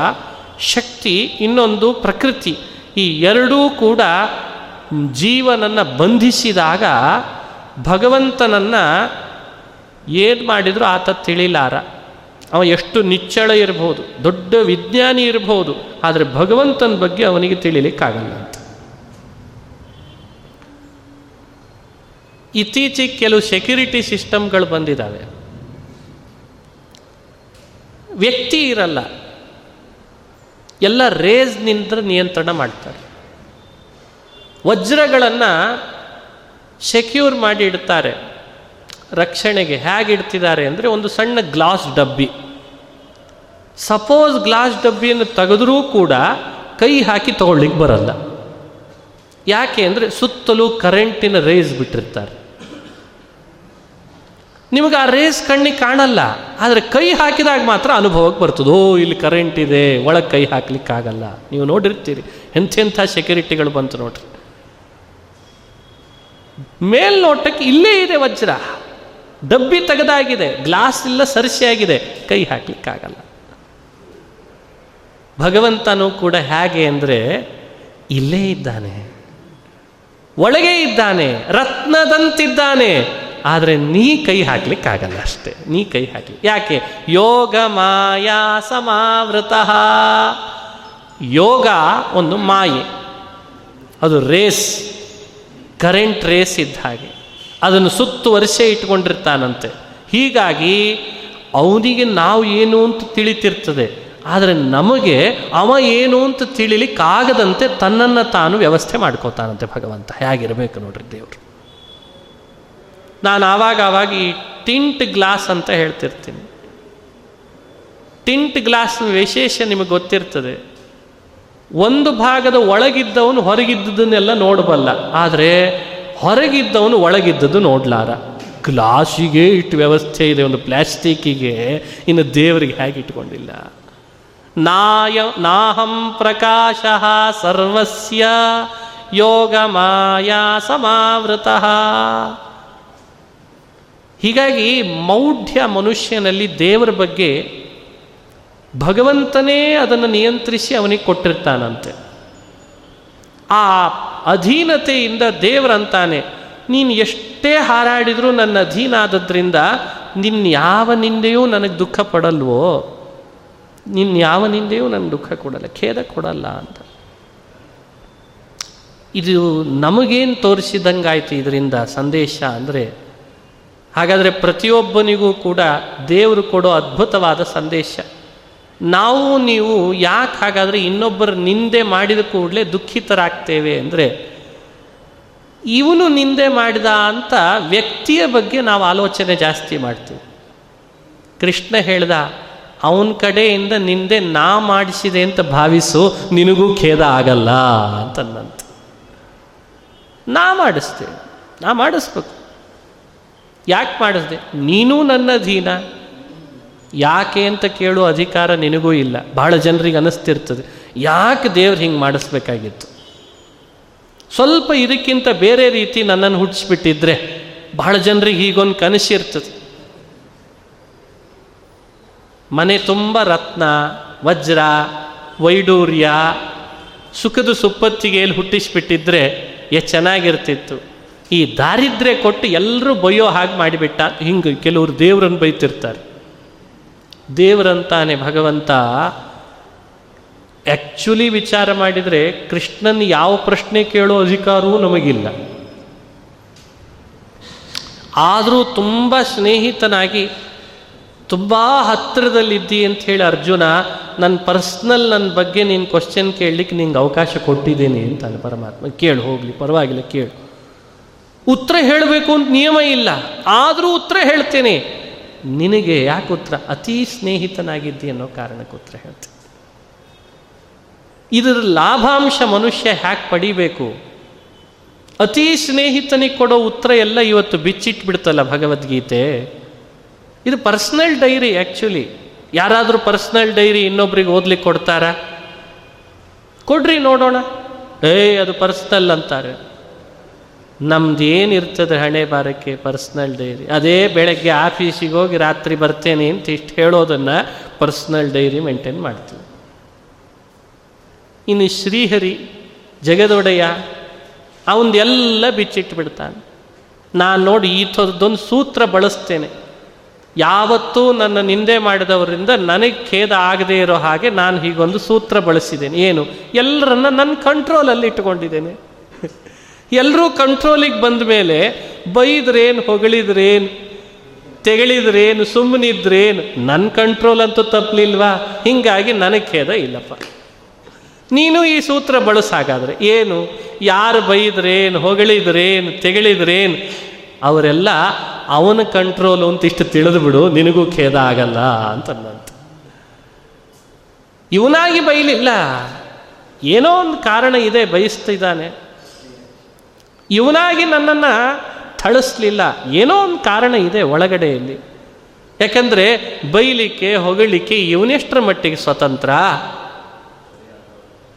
ಶಕ್ತಿ, ಇನ್ನೊಂದು ಪ್ರಕೃತಿ, ಈ ಎರಡೂ ಕೂಡ ಜೀವನನ್ನು ಬಂಧಿಸಿದಾಗ ಭಗವಂತನನ್ನು ಏನು ಮಾಡಿದರೂ ಆತ ತಿಳಿಲಾರ. ಅವ ಎಷ್ಟು ನಿಚ್ಚಳ ಇರಬಹುದು ದೊಡ್ಡ ವಿಜ್ಞಾನಿ ಇರಬಹುದು ಆದರೆ ಭಗವಂತನ ಬಗ್ಗೆ ಅವನಿಗೆ ತಿಳಿಲಿಕ್ಕಾಗಲ್ಲ ಅಂತ. ಇತ್ತೀಚೆಗೆ ಕೆಲವು ಸೆಕ್ಯೂರಿಟಿ ಸಿಸ್ಟಮ್ಗಳು ಬಂದಿದ್ದಾವೆ ವ್ಯಕ್ತಿ ಇರಲ್ಲ. ಎಲ್ಲ ರೇಸ್ನಿಂದ ನಿಯಂತ್ರಣ ಮಾಡ್ತಾರೆ. ವಜ್ರಗಳನ್ನು ಸೆಕ್ಯೂರ್ ಮಾಡಿ ಇಡ್ತಾರೆ. ರಕ್ಷಣೆಗೆ ಹೇಗೆ ಇಡ್ತಿದ್ದಾರೆ ಅಂದರೆ ಒಂದು ಸಣ್ಣ ಗ್ಲಾಸ್ ಡಬ್ಬಿ. ಸಪೋಸ್ ಗ್ಲಾಸ್ ಡಬ್ಬಿಯನ್ನು ತೆಗೆದ್ರೂ ಕೂಡ ಕೈ ಹಾಕಿ ತಗೊಳ್ಳಿಕ್ಕೆ ಬರಲ್ಲ. ಯಾಕೆ ಅಂದರೆ ಸುತ್ತಲೂ ಕರೆಂಟಿನ ರೇಸ್ ಬಿಟ್ಟಿರ್ತಾರೆ. ನಿಮಗೆ ಆ ರೇಸ್ ಕಣ್ಣಿಗೆ ಕಾಣಲ್ಲ, ಆದರೆ ಕೈ ಹಾಕಿದಾಗ ಮಾತ್ರ ಅನುಭವಕ್ಕೆ ಬರ್ತದೋ. ಇಲ್ಲಿ ಕರೆಂಟ್ ಇದೆ, ಒಳಗೆ ಕೈ ಹಾಕ್ಲಿಕ್ಕಾಗಲ್ಲ. ನೀವು ನೋಡಿರ್ತೀರಿ ಎಂಥೆಂಥ ಸೆಕ್ಯೂರಿಟಿಗಳು ಬಂತು ನೋಡ್ರಿ. ಮೇಲ್ನೋಟಕ್ಕೆ ಇಲ್ಲೇ ಇದೆ ವಜ್ರ. ಡಬ್ಬಿ ತೆಗೆದಾಗಿದೆ ಗ್ಲಾಸ್ ಇಲ್ಲ, ಸರಿಸಿಯಾಗಿದೆ, ಕೈ ಹಾಕ್ಲಿಕ್ಕಾಗಲ್ಲ. ಭಗವಂತನೂ ಕೂಡ ಹೇಗೆ ಅಂದರೆ, ಇಲ್ಲೇ ಇದ್ದಾನೆ, ಒಳಗೆ ಇದ್ದಾನೆ, ರತ್ನದಂತಿದ್ದಾನೆ ಆದರೆ ನೀ ಕೈ ಹಾಕ್ಲಿಕ್ಕಾಗಲ್ಲ ಅಷ್ಟೇ. ನೀ ಕೈ ಹಾಕಲಿ. ಯಾಕೆ? ಯೋಗ ಮಾಯಾ ಸಮಾವೃತ. ಯೋಗ ಒಂದು ಮಾಯೆ. ಅದು ರೇಸ್, ಕರೆಂಟ್ ರೇಸ್ ಇದ್ದ ಹಾಗೆ. ಅದನ್ನು ಸುತ್ತುವರಿಸೇ ಇಟ್ಕೊಂಡಿರ್ತಾನಂತೆ. ಹೀಗಾಗಿ ಅವನಿಗೆ ನಾವು ಏನು ಅಂತ ತಿಳಿತಿರ್ತದೆ. ಆದರೆ ನಮಗೆ ಅವ ಏನು ಅಂತ ತಿಳಿಲಿಕ್ಕಾಗದಂತೆ ತನ್ನನ್ನು ತಾನು ವ್ಯವಸ್ಥೆ ಮಾಡ್ಕೋತಾನಂತೆ ಭಗವಂತ. ಹೇಗಿರಬೇಕು ನೋಡ್ರಿ ದೇವರು. ನಾನು ಆವಾಗ ಆವಾಗ ಈ ಟಿಂಟ್ ಗ್ಲಾಸ್ ಅಂತ ಹೇಳ್ತಿರ್ತೀನಿ. ಟಿಂಟ್ ಗ್ಲಾಸ್ ವಿಶೇಷ ನಿಮಗೆ ಗೊತ್ತಿರ್ತದೆ. ಒಂದು ಭಾಗದ ಒಳಗಿದ್ದವನು ಹೊರಗಿದ್ದದನ್ನೆಲ್ಲ ನೋಡಬಲ್ಲ. ಆದರೆ ಹೊರಗಿದ್ದವನು ಒಳಗಿದ್ದದ್ದು ನೋಡ್ಲಾರ. ಗ್ಲಾಸಿಗೆ ಇಟ್ಟು ವ್ಯವಸ್ಥೆ ಇದೆ, ಒಂದು ಪ್ಲಾಸ್ಟಿಕ್ಕಿಗೆ. ಇನ್ನು ದೇವರಿಗೆ ಹೇಗೆ ಇಟ್ಕೊಂಡಿಲ್ಲ. ನಾಯ, ನಾಹಂ ಪ್ರಕಾಶ ಸರ್ವಸ್ಯ ಯೋಗ ಮಾಯಾ ಸಮಾವೃತ. ಹೀಗಾಗಿ ಮೌಢ್ಯ ಮನುಷ್ಯನಲ್ಲಿ ದೇವರ ಬಗ್ಗೆ ಭಗವಂತನೇ ಅದನ್ನು ನಿಯಂತ್ರಿಸಿ ಅವನಿಗೆ ಕೊಟ್ಟಿರ್ತಾನಂತೆ. ಆ ಅಧೀನತೆಯಿಂದ ದೇವರಂತಾನೆ, ನೀನು ಎಷ್ಟೇ ಹಾರಾಡಿದರೂ ನನ್ನ ಅಧೀನ ಆದದ್ರಿಂದ ನಿನ್ನ ಯಾವ ನಿಂದೆಯೂ ನನಗೆ ದುಃಖ ಪಡಲ್ವೋ? ನಿನ್ನ ಯಾವ ನಿಂದೆಯೂ ನನಗೆ ದುಃಖ ಕೊಡಲ್ಲ, ಖೇದ ಕೊಡಲ್ಲ ಅಂತ. ಇದು ನಮಗೇನು ತೋರಿಸಿದಂಗಾಯ್ತು ಇದರಿಂದ ಸಂದೇಶ ಅಂದರೆ ಹಾಗಾದರೆ ಪ್ರತಿಯೊಬ್ಬನಿಗೂ ಕೂಡ ದೇವರು ಕೊಡೋ ಅದ್ಭುತವಾದ ಸಂದೇಶ. ನಾವು ನೀವು ಯಾಕೆ ಹಾಗಾದರೆ ಇನ್ನೊಬ್ಬರ ನಿಂದೆ ಮಾಡಿದ ಕೂಡಲೇ ದುಃಖಿತರಾಗ್ತೇವೆ ಅಂದರೆ, ಇವನು ನಿಂದೆ ಮಾಡಿದ ಅಂತ ವ್ಯಕ್ತಿಯ ಬಗ್ಗೆ ನಾವು ಆಲೋಚನೆ ಜಾಸ್ತಿ ಮಾಡ್ತೀವಿ. ಕೃಷ್ಣ ಹೇಳ್ದ, ಅವನ ಕಡೆಯಿಂದ ನಿಂದೆ ನಾ ಮಾಡಿಸಿದೆ ಅಂತ ಭಾವಿಸು, ನಿನಗೂ ಖೇದ ಆಗಲ್ಲ ಅಂತಂದಂತ ನಾ ಮಾಡಿಸ್ತೇವೆ ನಾ ಮಾಡಿಸ್ಬೇಕು. ಯಾಕೆ ಮಾಡಿಸ್ದೆ? ನೀನೂ ನನ್ನ ಅಧೀನ ಯಾಕೆ ಅಂತ ಕೇಳೋ ಅಧಿಕಾರ ನಿನಗೂ ಇಲ್ಲ. ಬಹಳ ಜನರಿಗೆ ಅನಿಸ್ತಿರ್ತದೆ. ಯಾಕೆ ದೇವ್ರು ಹಿಂಗೆ ಮಾಡಿಸ್ಬೇಕಾಗಿತ್ತು? ಸ್ವಲ್ಪ ಇದಕ್ಕಿಂತ ಬೇರೆ ರೀತಿ ನನ್ನನ್ನು ಹುಟ್ಟಿಸ್ಬಿಟ್ಟಿದ್ರೆ ಬಹಳ ಜನರಿಗೆ ಹೀಗೊಂದು ಕನಸಿರ್ತದೆ ಮನೆ ತುಂಬ ರತ್ನ, ವಜ್ರ, ವೈಡೂರ್ಯ, ಸುಖದ ಸುಪ್ಪತ್ತಿಗೆಯಲ್ಲಿ ಹುಟ್ಟಿಸ್ಬಿಟ್ಟಿದ್ರೆ ಎಷ್ಟು ಚೆನ್ನಾಗಿರ್ತಿತ್ತು. ಈ ದಾರಿದ್ರ್ಯ ಕೊಟ್ಟು ಎಲ್ಲರೂ ಬೊಯ್ಯೋ ಹಾಗೆ ಮಾಡಿಬಿಟ್ಟ. ಹಿಂಗೆ ಕೆಲವರು ದೇವರನ್ನು ಬೈತಿರ್ತಾರೆ. ದೇವರಂತಾನೆ ಭಗವಂತ ಆ್ಯಕ್ಚುಲಿ ವಿಚಾರ ಮಾಡಿದರೆ ಕೃಷ್ಣನ್ ಯಾವ ಪ್ರಶ್ನೆ ಕೇಳೋ ಅಧಿಕಾರವೂ ನಮಗಿಲ್ಲ. ಆದರೂ ತುಂಬ ಸ್ನೇಹಿತನಾಗಿ ತುಂಬ ಹತ್ತಿರದಲ್ಲಿದ್ದಿ ಅಂತ ಹೇಳಿ ಅರ್ಜುನ ನನ್ನ ಪರ್ಸ್ನಲ್ ನನ್ನ ಬಗ್ಗೆ ನೀನು ಕ್ವಶನ್ ಕೇಳಲಿಕ್ಕೆ ನಿಂಗೆ ಅವಕಾಶ ಕೊಟ್ಟಿದ್ದೀನಿ ಅಂತಾನೆ ಪರಮಾತ್ಮ. ಕೇಳು, ಹೋಗಲಿ, ಪರವಾಗಿಲ್ಲ, ಕೇಳು. ಉತ್ತರ ಹೇಳಬೇಕು ಅಂತ ನಿಯಮ ಇಲ್ಲ. ಆದರೂ ಉತ್ತರ ಹೇಳ್ತೇನೆ. ನಿನಗೆ ಯಾಕೆ ಉತ್ತರ? ಅತೀ ಸ್ನೇಹಿತನಾಗಿದ್ದಿ ಅನ್ನೋ ಕಾರಣಕ್ಕೆ ಉತ್ತರ ಹೇಳ್ತೇನೆ. ಇದರ ಲಾಭಾಂಶ ಮನುಷ್ಯ ಹ್ಯಾಕ್ ಪಡಿಬೇಕು. ಅತೀ ಸ್ನೇಹಿತನಿಗೆ ಕೊಡೋ ಉತ್ತರ ಎಲ್ಲ ಇವತ್ತು ಬಿಚ್ಚಿಟ್ಬಿಡ್ತಲ್ಲ ಭಗವದ್ಗೀತೆ. ಇದು ಪರ್ಸ್ನಲ್ ಡೈರಿ ಆ್ಯಕ್ಚುಲಿ ಯಾರಾದರೂ ಪರ್ಸ್ನಲ್ ಡೈರಿ ಇನ್ನೊಬ್ರಿಗೆ ಓದ್ಲಿಕ್ಕೆ ಕೊಡ್ತಾರಾ? ಕೊಡ್ರಿ ನೋಡೋಣ. ಏಯ್, ಅದು ಪರ್ಸ್ನಲ್ ಅಂತಾರೆ. ನಮ್ದು ಏನಿರ್ತದೆ ಹಣೆ ಬಾರಕ್ಕೆ ಪರ್ಸ್ನಲ್ ಡೈರಿ ಅದೇ ಬೆಳಗ್ಗೆ ಆಫೀಸಿಗೆ ಹೋಗಿ ರಾತ್ರಿ ಬರ್ತೇನೆ ಅಂತ ಇಷ್ಟು ಹೇಳೋದನ್ನು ಪರ್ಸ್ನಲ್ ಡೈರಿ ಮೇಂಟೈನ್ ಮಾಡ್ತೀವಿ. ಇನ್ನು ಶ್ರೀಹರಿ ಜಗದೊಡೆಯ ಅವನದೆಲ್ಲ ಬಿಚ್ಚಿಟ್ಟು ಬಿಡ್ತಾನೆ. ನಾನು ನೋಡಿ ಈ ಥರದ್ದೊಂದು ಸೂತ್ರ ಬಳಸ್ತೇನೆ. ಯಾವತ್ತೂ ನನ್ನ ನಿಂದೆ ಮಾಡಿದವರಿಂದ ನನಗೆ ಖೇದ ಆಗದೇ ಇರೋ ಹಾಗೆ ನಾನು ಹೀಗೊಂದು ಸೂತ್ರ ಬಳಸಿದ್ದೇನೆ. ಏನು? ಎಲ್ಲರನ್ನ ನನ್ನ ಕಂಟ್ರೋಲಲ್ಲಿ ಇಟ್ಕೊಂಡಿದ್ದೇನೆ ಎಲ್ಲರೂ ಕಂಟ್ರೋಲಿಗೆ ಬಂದ ಮೇಲೆ ಬೈದ್ರೇನು, ಹೊಗಳಿದ್ರೇನು, ತೆಗಳಿದ್ರೇನು ಸುಮ್ಮನಿದ್ರೇನು ನನ್ನ ಕಂಟ್ರೋಲ್ ಅಂತೂ ತಪ್ಪಲಿಲ್ವಾ ಹಿಂಗಾಗಿ ನನಗೆ ಖೇದ ಇಲ್ಲಪ್ಪ. ನೀನು ಈ ಸೂತ್ರ ಬಳಸಾಗಾದ್ರೆ ಏನು? ಯಾರು ಬೈದ್ರೇನು, ಹೊಗಳಿದ್ರೇನು, ತೆಗಳಿದ್ರೇನು, ಅವರೆಲ್ಲ ಅವನ ಕಂಟ್ರೋಲ್ ಅಂತ ಇಷ್ಟು ತಿಳಿದು ಬಿಡು, ನಿನಗೂ ಖೇದ ಆಗಲ್ಲ ಅಂತಂದಂತ ಇವನಾಗಿ ಬೈಲಿಲ್ಲ. ಏನೋ ಒಂದು ಕಾರಣ ಇದೆ, ಬಯಸ್ತಿದ್ದಾನೆ. ಇವನಾಗಿ ನನ್ನನ್ನು ಥಳಿಸ್ಲಿಲ್ಲ. ಏನೋ ಒಂದು ಕಾರಣ ಇದೆ ಒಳಗಡೆಯಲ್ಲಿ. ಯಾಕಂದರೆ ಬೈಲಿಕ್ಕೆ, ಹೊಗಳಿಕೆ ಇವನೆಷ್ಟರ ಮಟ್ಟಿಗೆ ಸ್ವತಂತ್ರ?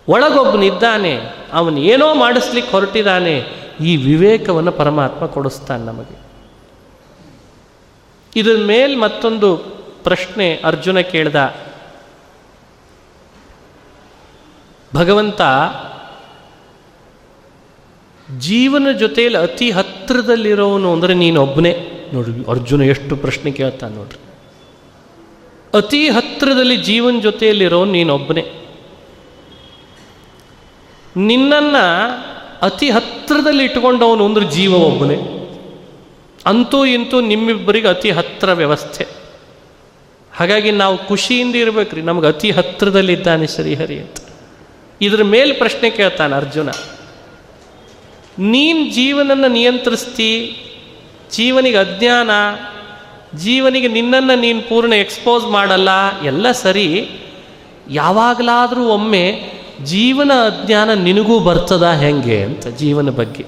ಒಳಗೊಬ್ಬನಿದ್ದಾನೆ ಅವನು ಏನೋ ಮಾಡಿಸ್ಲಿಕ್ಕೆ ಹೊರಟಿದ್ದಾನೆ. ಈ ವಿವೇಕವನ್ನು ಪರಮಾತ್ಮ ಕೊಡಿಸ್ತಾನೆ ನಮಗೆ. ಇದ್ರ ಮೇಲೆ ಮತ್ತೊಂದು ಪ್ರಶ್ನೆ ಅರ್ಜುನ ಕೇಳ್ದ. ಭಗವಂತ ಜೀವನ ಜೊತೆಯಲ್ಲಿ ಅತಿ ಹತ್ತಿರದಲ್ಲಿರೋನು ಅಂದರೆ ನೀನೊಬ್ಬನೇ ನೋಡ್ರಿ ಅರ್ಜುನ ಎಷ್ಟು ಪ್ರಶ್ನೆ ಕೇಳ್ತಾನೆ ನೋಡ್ರಿ. ಅತಿ ಹತ್ತಿರದಲ್ಲಿ ಜೀವನ ಜೊತೆಯಲ್ಲಿರೋನು ನೀನೊಬ್ಬನೇ ನಿನ್ನನ್ನು ಅತಿ ಹತ್ತಿರದಲ್ಲಿ ಇಟ್ಕೊಂಡವನು ಅಂದ್ರೆ ಜೀವ ಒಬ್ಬನೇ. ಅಂತೂ ಇಂತೂ ನಿಮ್ಮಿಬ್ಬರಿಗೆ ಅತಿ ಹತ್ತಿರ ವ್ಯವಸ್ಥೆ. ಹಾಗಾಗಿ ನಾವು ಖುಷಿಯಿಂದ ಇರಬೇಕ್ರಿ, ನಮ್ಗೆ ಅತಿ ಹತ್ತಿರದಲ್ಲಿದ್ದಾನೆ ಶ್ರೀಹರಿ ಅಂತ. ಇದ್ರ ಮೇಲೆ ಪ್ರಶ್ನೆ ಕೇಳ್ತಾನೆ ಅರ್ಜುನ. ನೀನು ಜೀವನನ್ನು ನಿಯಂತ್ರಿಸ್ತಿ, ಜೀವನಿಗೆ ಅಜ್ಞಾನ, ಜೀವನಿಗೆ ನಿನ್ನನ್ನು ನೀನು ಪೂರ್ಣ ಎಕ್ಸ್ಪೋಸ್ ಮಾಡಲ್ಲ, ಎಲ್ಲ ಸರಿ. ಯಾವಾಗಲಾದರೂ ಒಮ್ಮೆ ಜೀವನ ಅಜ್ಞಾನ ನಿನಗೂ ಬರ್ತದ ಹೆಂಗೆ ಅಂತ ಜೀವನ ಬಗ್ಗೆ.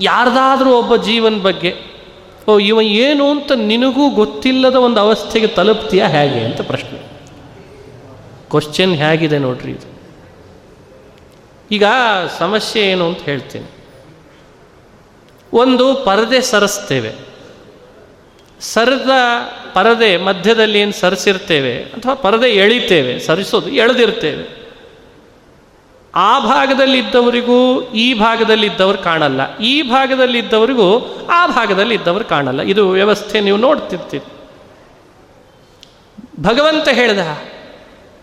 ಯಾರ್ದಾದ್ರೂ ಒಬ್ಬ ಜೀವನ ಬಗ್ಗೆ, ಓ, ಇವ ಏನು ಅಂತ ನಿನಗೂ ಗೊತ್ತಿಲ್ಲದ ಒಂದು ಅವಸ್ಥೆಗೆ ತಲುಪ್ತೀಯಾ ಹೇಗೆ ಅಂತ ಪ್ರಶ್ನೆ. ಕ್ವಶನ್ ಹೇಗಿದೆ ನೋಡ್ರಿ ಇದು. ಈಗ ಸಮಸ್ಯೆ ಏನು ಅಂತ ಹೇಳ್ತೀನಿ. ಒಂದು ಪರದೆ ಸರಿಸ್ತೇವೆ. ಸರಿದ ಪರದೆ ಮಧ್ಯದಲ್ಲಿ ಏನು ಸರಿಸಿರ್ತೇವೆ ಅಥವಾ ಪರದೆ ಎಳಿತೇವೆ, ಸರಿಸೋದು, ಎಳೆದಿರ್ತೇವೆ. ಆ ಭಾಗದಲ್ಲಿದ್ದವರಿಗೂ ಈ ಭಾಗದಲ್ಲಿದ್ದವರು ಕಾಣಲ್ಲ, ಈ ಭಾಗದಲ್ಲಿದ್ದವರಿಗೂ ಆ ಭಾಗದಲ್ಲಿ ಇದ್ದವರು ಕಾಣಲ್ಲ. ಇದು ವ್ಯವಸ್ಥೆ ನೀವು ನೋಡ್ತಿರ್ತೀರಿ. ಭಗವಂತ ಹೇಳ್ದ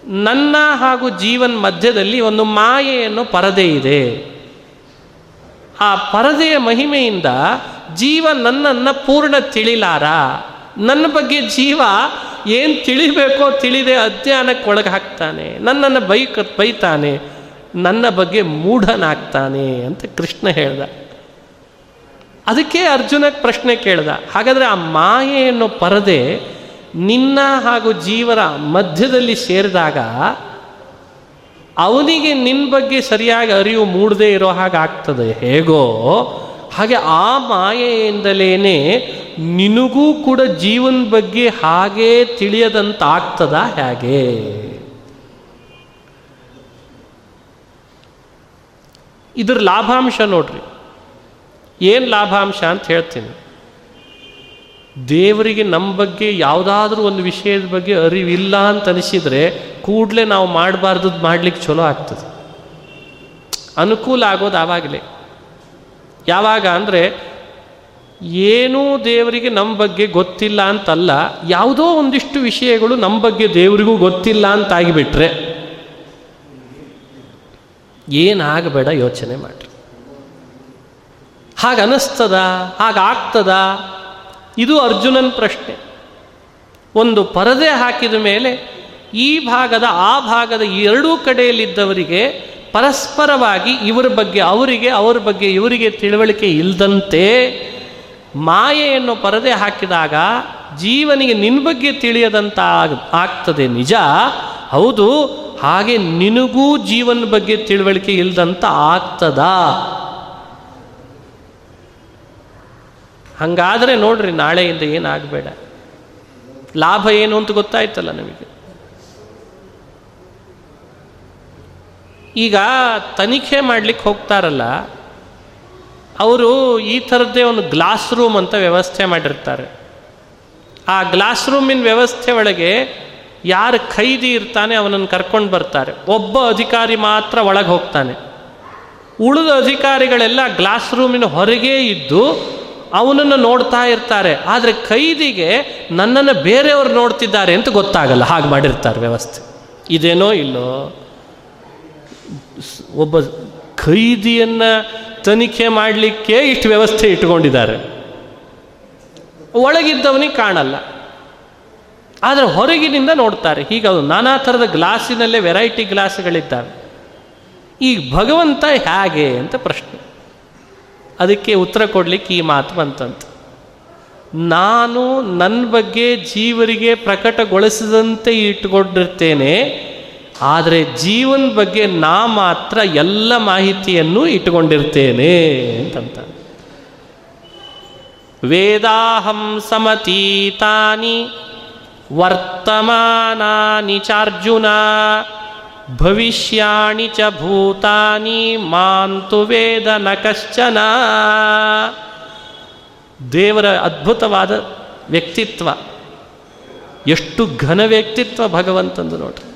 ನನ್ನ ಹಾಗೂ ಜೀವನ್ ಮಧ್ಯದಲ್ಲಿ ಒಂದು ಮಾಯೆ ಅನ್ನೋ ಪರದೆ ಇದೆ. ಆ ಪರದೆಯ ಮಹಿಮೆಯಿಂದ ಜೀವ ನನ್ನನ್ನು ಪೂರ್ಣ ತಿಳಿಲಾರ. ನನ್ನ ಬಗ್ಗೆ ಜೀವ ಏನು ತಿಳಿಬೇಕೋ ತಿಳಿದೆ ಅಜ್ಞಾನಕ್ಕೆ ಒಳಗೆ ಹಾಕ್ತಾನೆ ನನ್ನನ್ನು ಬೈಕ, ಬೈತಾನೆ. ನನ್ನ ಬಗ್ಗೆ ಮೂಢನಾಗ್ತಾನೆ ಅಂತ ಕೃಷ್ಣ ಹೇಳ್ದ. ಅದಕ್ಕೆ ಅರ್ಜುನಕ್ಕೆ ಪ್ರಶ್ನೆ ಕೇಳ್ದ. ಹಾಗಾದರೆ ಆ ಮಾಯೆ ಪರದೆ ನಿನ್ನ ಹಾಗೂ ಜೀವರ ಮಧ್ಯದಲ್ಲಿ ಸೇರಿದಾಗ ಅವನಿಗೆ ನಿನ್ನ ಬಗ್ಗೆ ಸರಿಯಾಗಿ ಅರಿವು ಮೂಡದೇ ಇರೋ ಹಾಗೆ ಆಗ್ತದೆ. ಹೇಗೋ? ಹಾಗೆ ಆ ಮಾಯೆಯಿಂದಲೇ ನಿನಗೂ ಕೂಡ ಜೀವನ ಬಗ್ಗೆ ಹಾಗೇ ತಿಳಿಯದಂತ ಆಗ್ತದ ಹೇಗೆ? ಇದ್ರ ಲಾಭಾಂಶ ನೋಡ್ರಿ. ಏನು ಲಾಭಾಂಶ ಅಂತ ಹೇಳ್ತೀನಿ. ದೇವರಿಗೆ ನಮ್ಮ ಬಗ್ಗೆ ಯಾವುದಾದ್ರೂ ಒಂದು ವಿಷಯದ ಬಗ್ಗೆ ಅರಿವಿಲ್ಲ ಅಂತ ಅನಿಸಿದರೆ ಕೂಡಲೇ ನಾವು ಮಾಡಬಾರ್ದು ಮಾಡ್ಲಿಕ್ಕೆ ಚಲೋ ಆಗ್ತದೆ. ಅನುಕೂಲ ಆಗೋದು ಆವಾಗಲೇ. ಯಾವಾಗ ಅಂದರೆ ಏನೂ ದೇವರಿಗೆ ನಮ್ಮ ಬಗ್ಗೆ ಗೊತ್ತಿಲ್ಲ ಅಂತಲ್ಲ, ಯಾವುದೋ ಒಂದಿಷ್ಟು ವಿಷಯಗಳು ನಮ್ಮ ಬಗ್ಗೆ ದೇವರಿಗೂ ಗೊತ್ತಿಲ್ಲ ಅಂತಾಗಿಬಿಟ್ರೆ ಏನಾಗಬೇಡ ಯೋಚನೆ ಮಾಡ್ರಿ. ಹಾಗೆ ಅನಿಸ್ತದ ಹಾಗಾಗ್ತದ ಇದು ಅರ್ಜುನನ್ ಪ್ರಶ್ನೆ. ಒಂದು ಪರದೆ ಹಾಕಿದ ಮೇಲೆ ಈ ಭಾಗದ ಆ ಭಾಗದ ಎರಡೂ ಕಡೆಯಲ್ಲಿದ್ದವರಿಗೆ ಪರಸ್ಪರವಾಗಿ ಇವರ ಬಗ್ಗೆ, ಅವರಿಗೆ, ಅವರ ಬಗ್ಗೆ ಇವರಿಗೆ ತಿಳುವಳಿಕೆ ಇಲ್ಲದಂತೆ ಮಾಯೆಯನ್ನು ಪರದೆ ಹಾಕಿದಾಗ ಜೀವನಿಗೆ ನಿನ್ನ ಬಗ್ಗೆ ತಿಳಿಯದಂತ ಆಗ್- ಆಗ್ತದೆ ನಿಜ. ಹೌದು, ಹಾಗೆ ನಿನಗೂ ಜೀವನ ಬಗ್ಗೆ ತಿಳುವಳಿಕೆ ಇಲ್ಲದಂತ ಆಗ್ತದಾ. ಹಂಗಾದರೆ ನೋಡ್ರಿ, ನಾಳೆಯಿಂದ ಏನಾಗಬೇಡ. ಲಾಭ ಏನು ಅಂತ ಗೊತ್ತಾಯ್ತಲ್ಲ ನಮಗೆ? ಈಗ ತನಿಖೆ ಮಾಡಲಿಕ್ಕೆ ಹೋಗ್ತಾರಲ್ಲ, ಅವರು ಈ ಥರದ್ದೇ ಒಂದು ಗ್ಲಾಸ್ ರೂಮ್ ಅಂತ ವ್ಯವಸ್ಥೆ ಮಾಡಿರ್ತಾರೆ. ಆ ಗ್ಲಾಸ್ ರೂಮಿನ ವ್ಯವಸ್ಥೆ ಒಳಗೆ ಯಾರು ಖೈದಿ ಇರ್ತಾನೆ ಅವನನ್ನು ಕರ್ಕೊಂಡು ಬರ್ತಾರೆ. ಒಬ್ಬ ಅಧಿಕಾರಿ ಮಾತ್ರ ಒಳಗೆ ಹೋಗ್ತಾನೆ. ಉಳಿದ ಅಧಿಕಾರಿಗಳೆಲ್ಲ ಗ್ಲಾಸ್ ರೂಮಿನ ಹೊರಗೇ ಇದ್ದು ಅವನನ್ನು ನೋಡ್ತಾ ಇರ್ತಾರೆ. ಆದರೆ ಖೈದಿಗೆ ನನ್ನನ್ನು ಬೇರೆಯವರು ನೋಡ್ತಿದ್ದಾರೆ ಅಂತ ಗೊತ್ತಾಗಲ್ಲ. ಹಾಗೆ ಮಾಡಿರ್ತಾರೆ ವ್ಯವಸ್ಥೆ. ಇದೇನೋ ಇಲ್ಲೋ? ಒಬ್ಬ ಖೈದಿಯನ್ನು ತನಿಖೆ ಮಾಡಲಿಕ್ಕೆ ಇಷ್ಟು ವ್ಯವಸ್ಥೆ ಇಟ್ಕೊಂಡಿದ್ದಾರೆ ಒಳಗಿದ್ದವನಿಗೆ ಕಾಣಲ್ಲ. ಆದರೆ ಹೊರಗಿನಿಂದ ನೋಡ್ತಾರೆ. ಹೀಗೆ ಅದು ನಾನಾ ಥರದ ಗ್ಲಾಸಿನಲ್ಲೇ ವೆರೈಟಿ ಗ್ಲಾಸ್ಗಳಿದ್ದಾವೆ. ಈ ಭಗವಂತ ಹೇಗೆ ಅಂತ ಪ್ರಶ್ನೆ. ಅದಕ್ಕೆ ಉತ್ತರ ಕೊಡಲಿಕ್ಕೆ ಈ ಮಾತು ಬಂತಂತ. ನಾನು ನನ್ನ ಬಗ್ಗೆ ಜೀವರಿಗೆ ಪ್ರಕಟಗೊಳಿಸದಂತೆ ಇಟ್ಟುಕೊಂಡಿರ್ತೇನೆ, ಆದರೆ ಜೀವನ ಬಗ್ಗೆ ನಾ ಮಾತ್ರ ಎಲ್ಲ ಮಾಹಿತಿಯನ್ನು ಇಟ್ಟುಕೊಂಡಿರ್ತೇನೆ ಅಂತಂತ. ವೇದಾಹಂ ಸಮತೀತಾನಿ ವರ್ತಮಾನಾನಿ ಚಾರ್ಜುನ ಭವಿಷ್ಯಾಣಿ ಚ ಭೂತಾನಿ ಮಾಂತು ವೇದ ನ ಕಶ್ಚನ ದೇವರ ಅದ್ಭುತವಾದ ವ್ಯಕ್ತಿತ್ವ, ಎಷ್ಟು ಘನ ವ್ಯಕ್ತಿತ್ವ ಭಗವಂತಂದು ನೋಡ್ರಿ.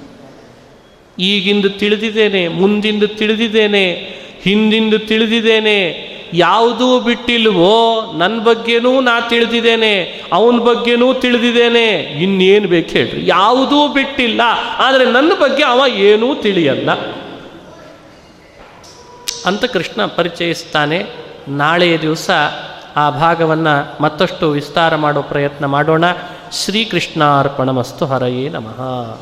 ಈಗಿಂದು ತಿಳಿದಿದ್ದೇನೆ, ಮುಂದಿಂದು ತಿಳಿದಿದ್ದೇನೆ, ಹಿಂದಿಂದು ತಿಳಿದಿದ್ದೇನೆ ಯಾವುದೂ ಬಿಟ್ಟಿಲ್ವೋ ನನ್ನ ಬಗ್ಗೆನೂ ನಾ ತಿಳಿದಿದ್ದೇನೆ, ಅವನ ಬಗ್ಗೆನೂ ತಿಳಿದಿದ್ದೇನೆ. ಇನ್ನೇನು ಬೇಕು ಹೇಳ್ರಿ. ಯಾವುದೂ ಬಿಟ್ಟಿಲ್ಲ. ಆದರೆ ನನ್ನ ಬಗ್ಗೆ ಅವ ಏನೂ ತಿಳಿಯಲ್ಲ. ಅಂತ ಕೃಷ್ಣ ಪರಿಚಯಿಸ್ತಾನೆ. ನಾಳೆಯ ದಿವಸ ಆ ಭಾಗವನ್ನು ಮತ್ತಷ್ಟು ವಿಸ್ತಾರ ಮಾಡೋ ಪ್ರಯತ್ನ ಮಾಡೋಣ. ಶ್ರೀಕೃಷ್ಣಾರ್ಪಣಮಸ್ತು ಹರಯೇ ನಮಃ.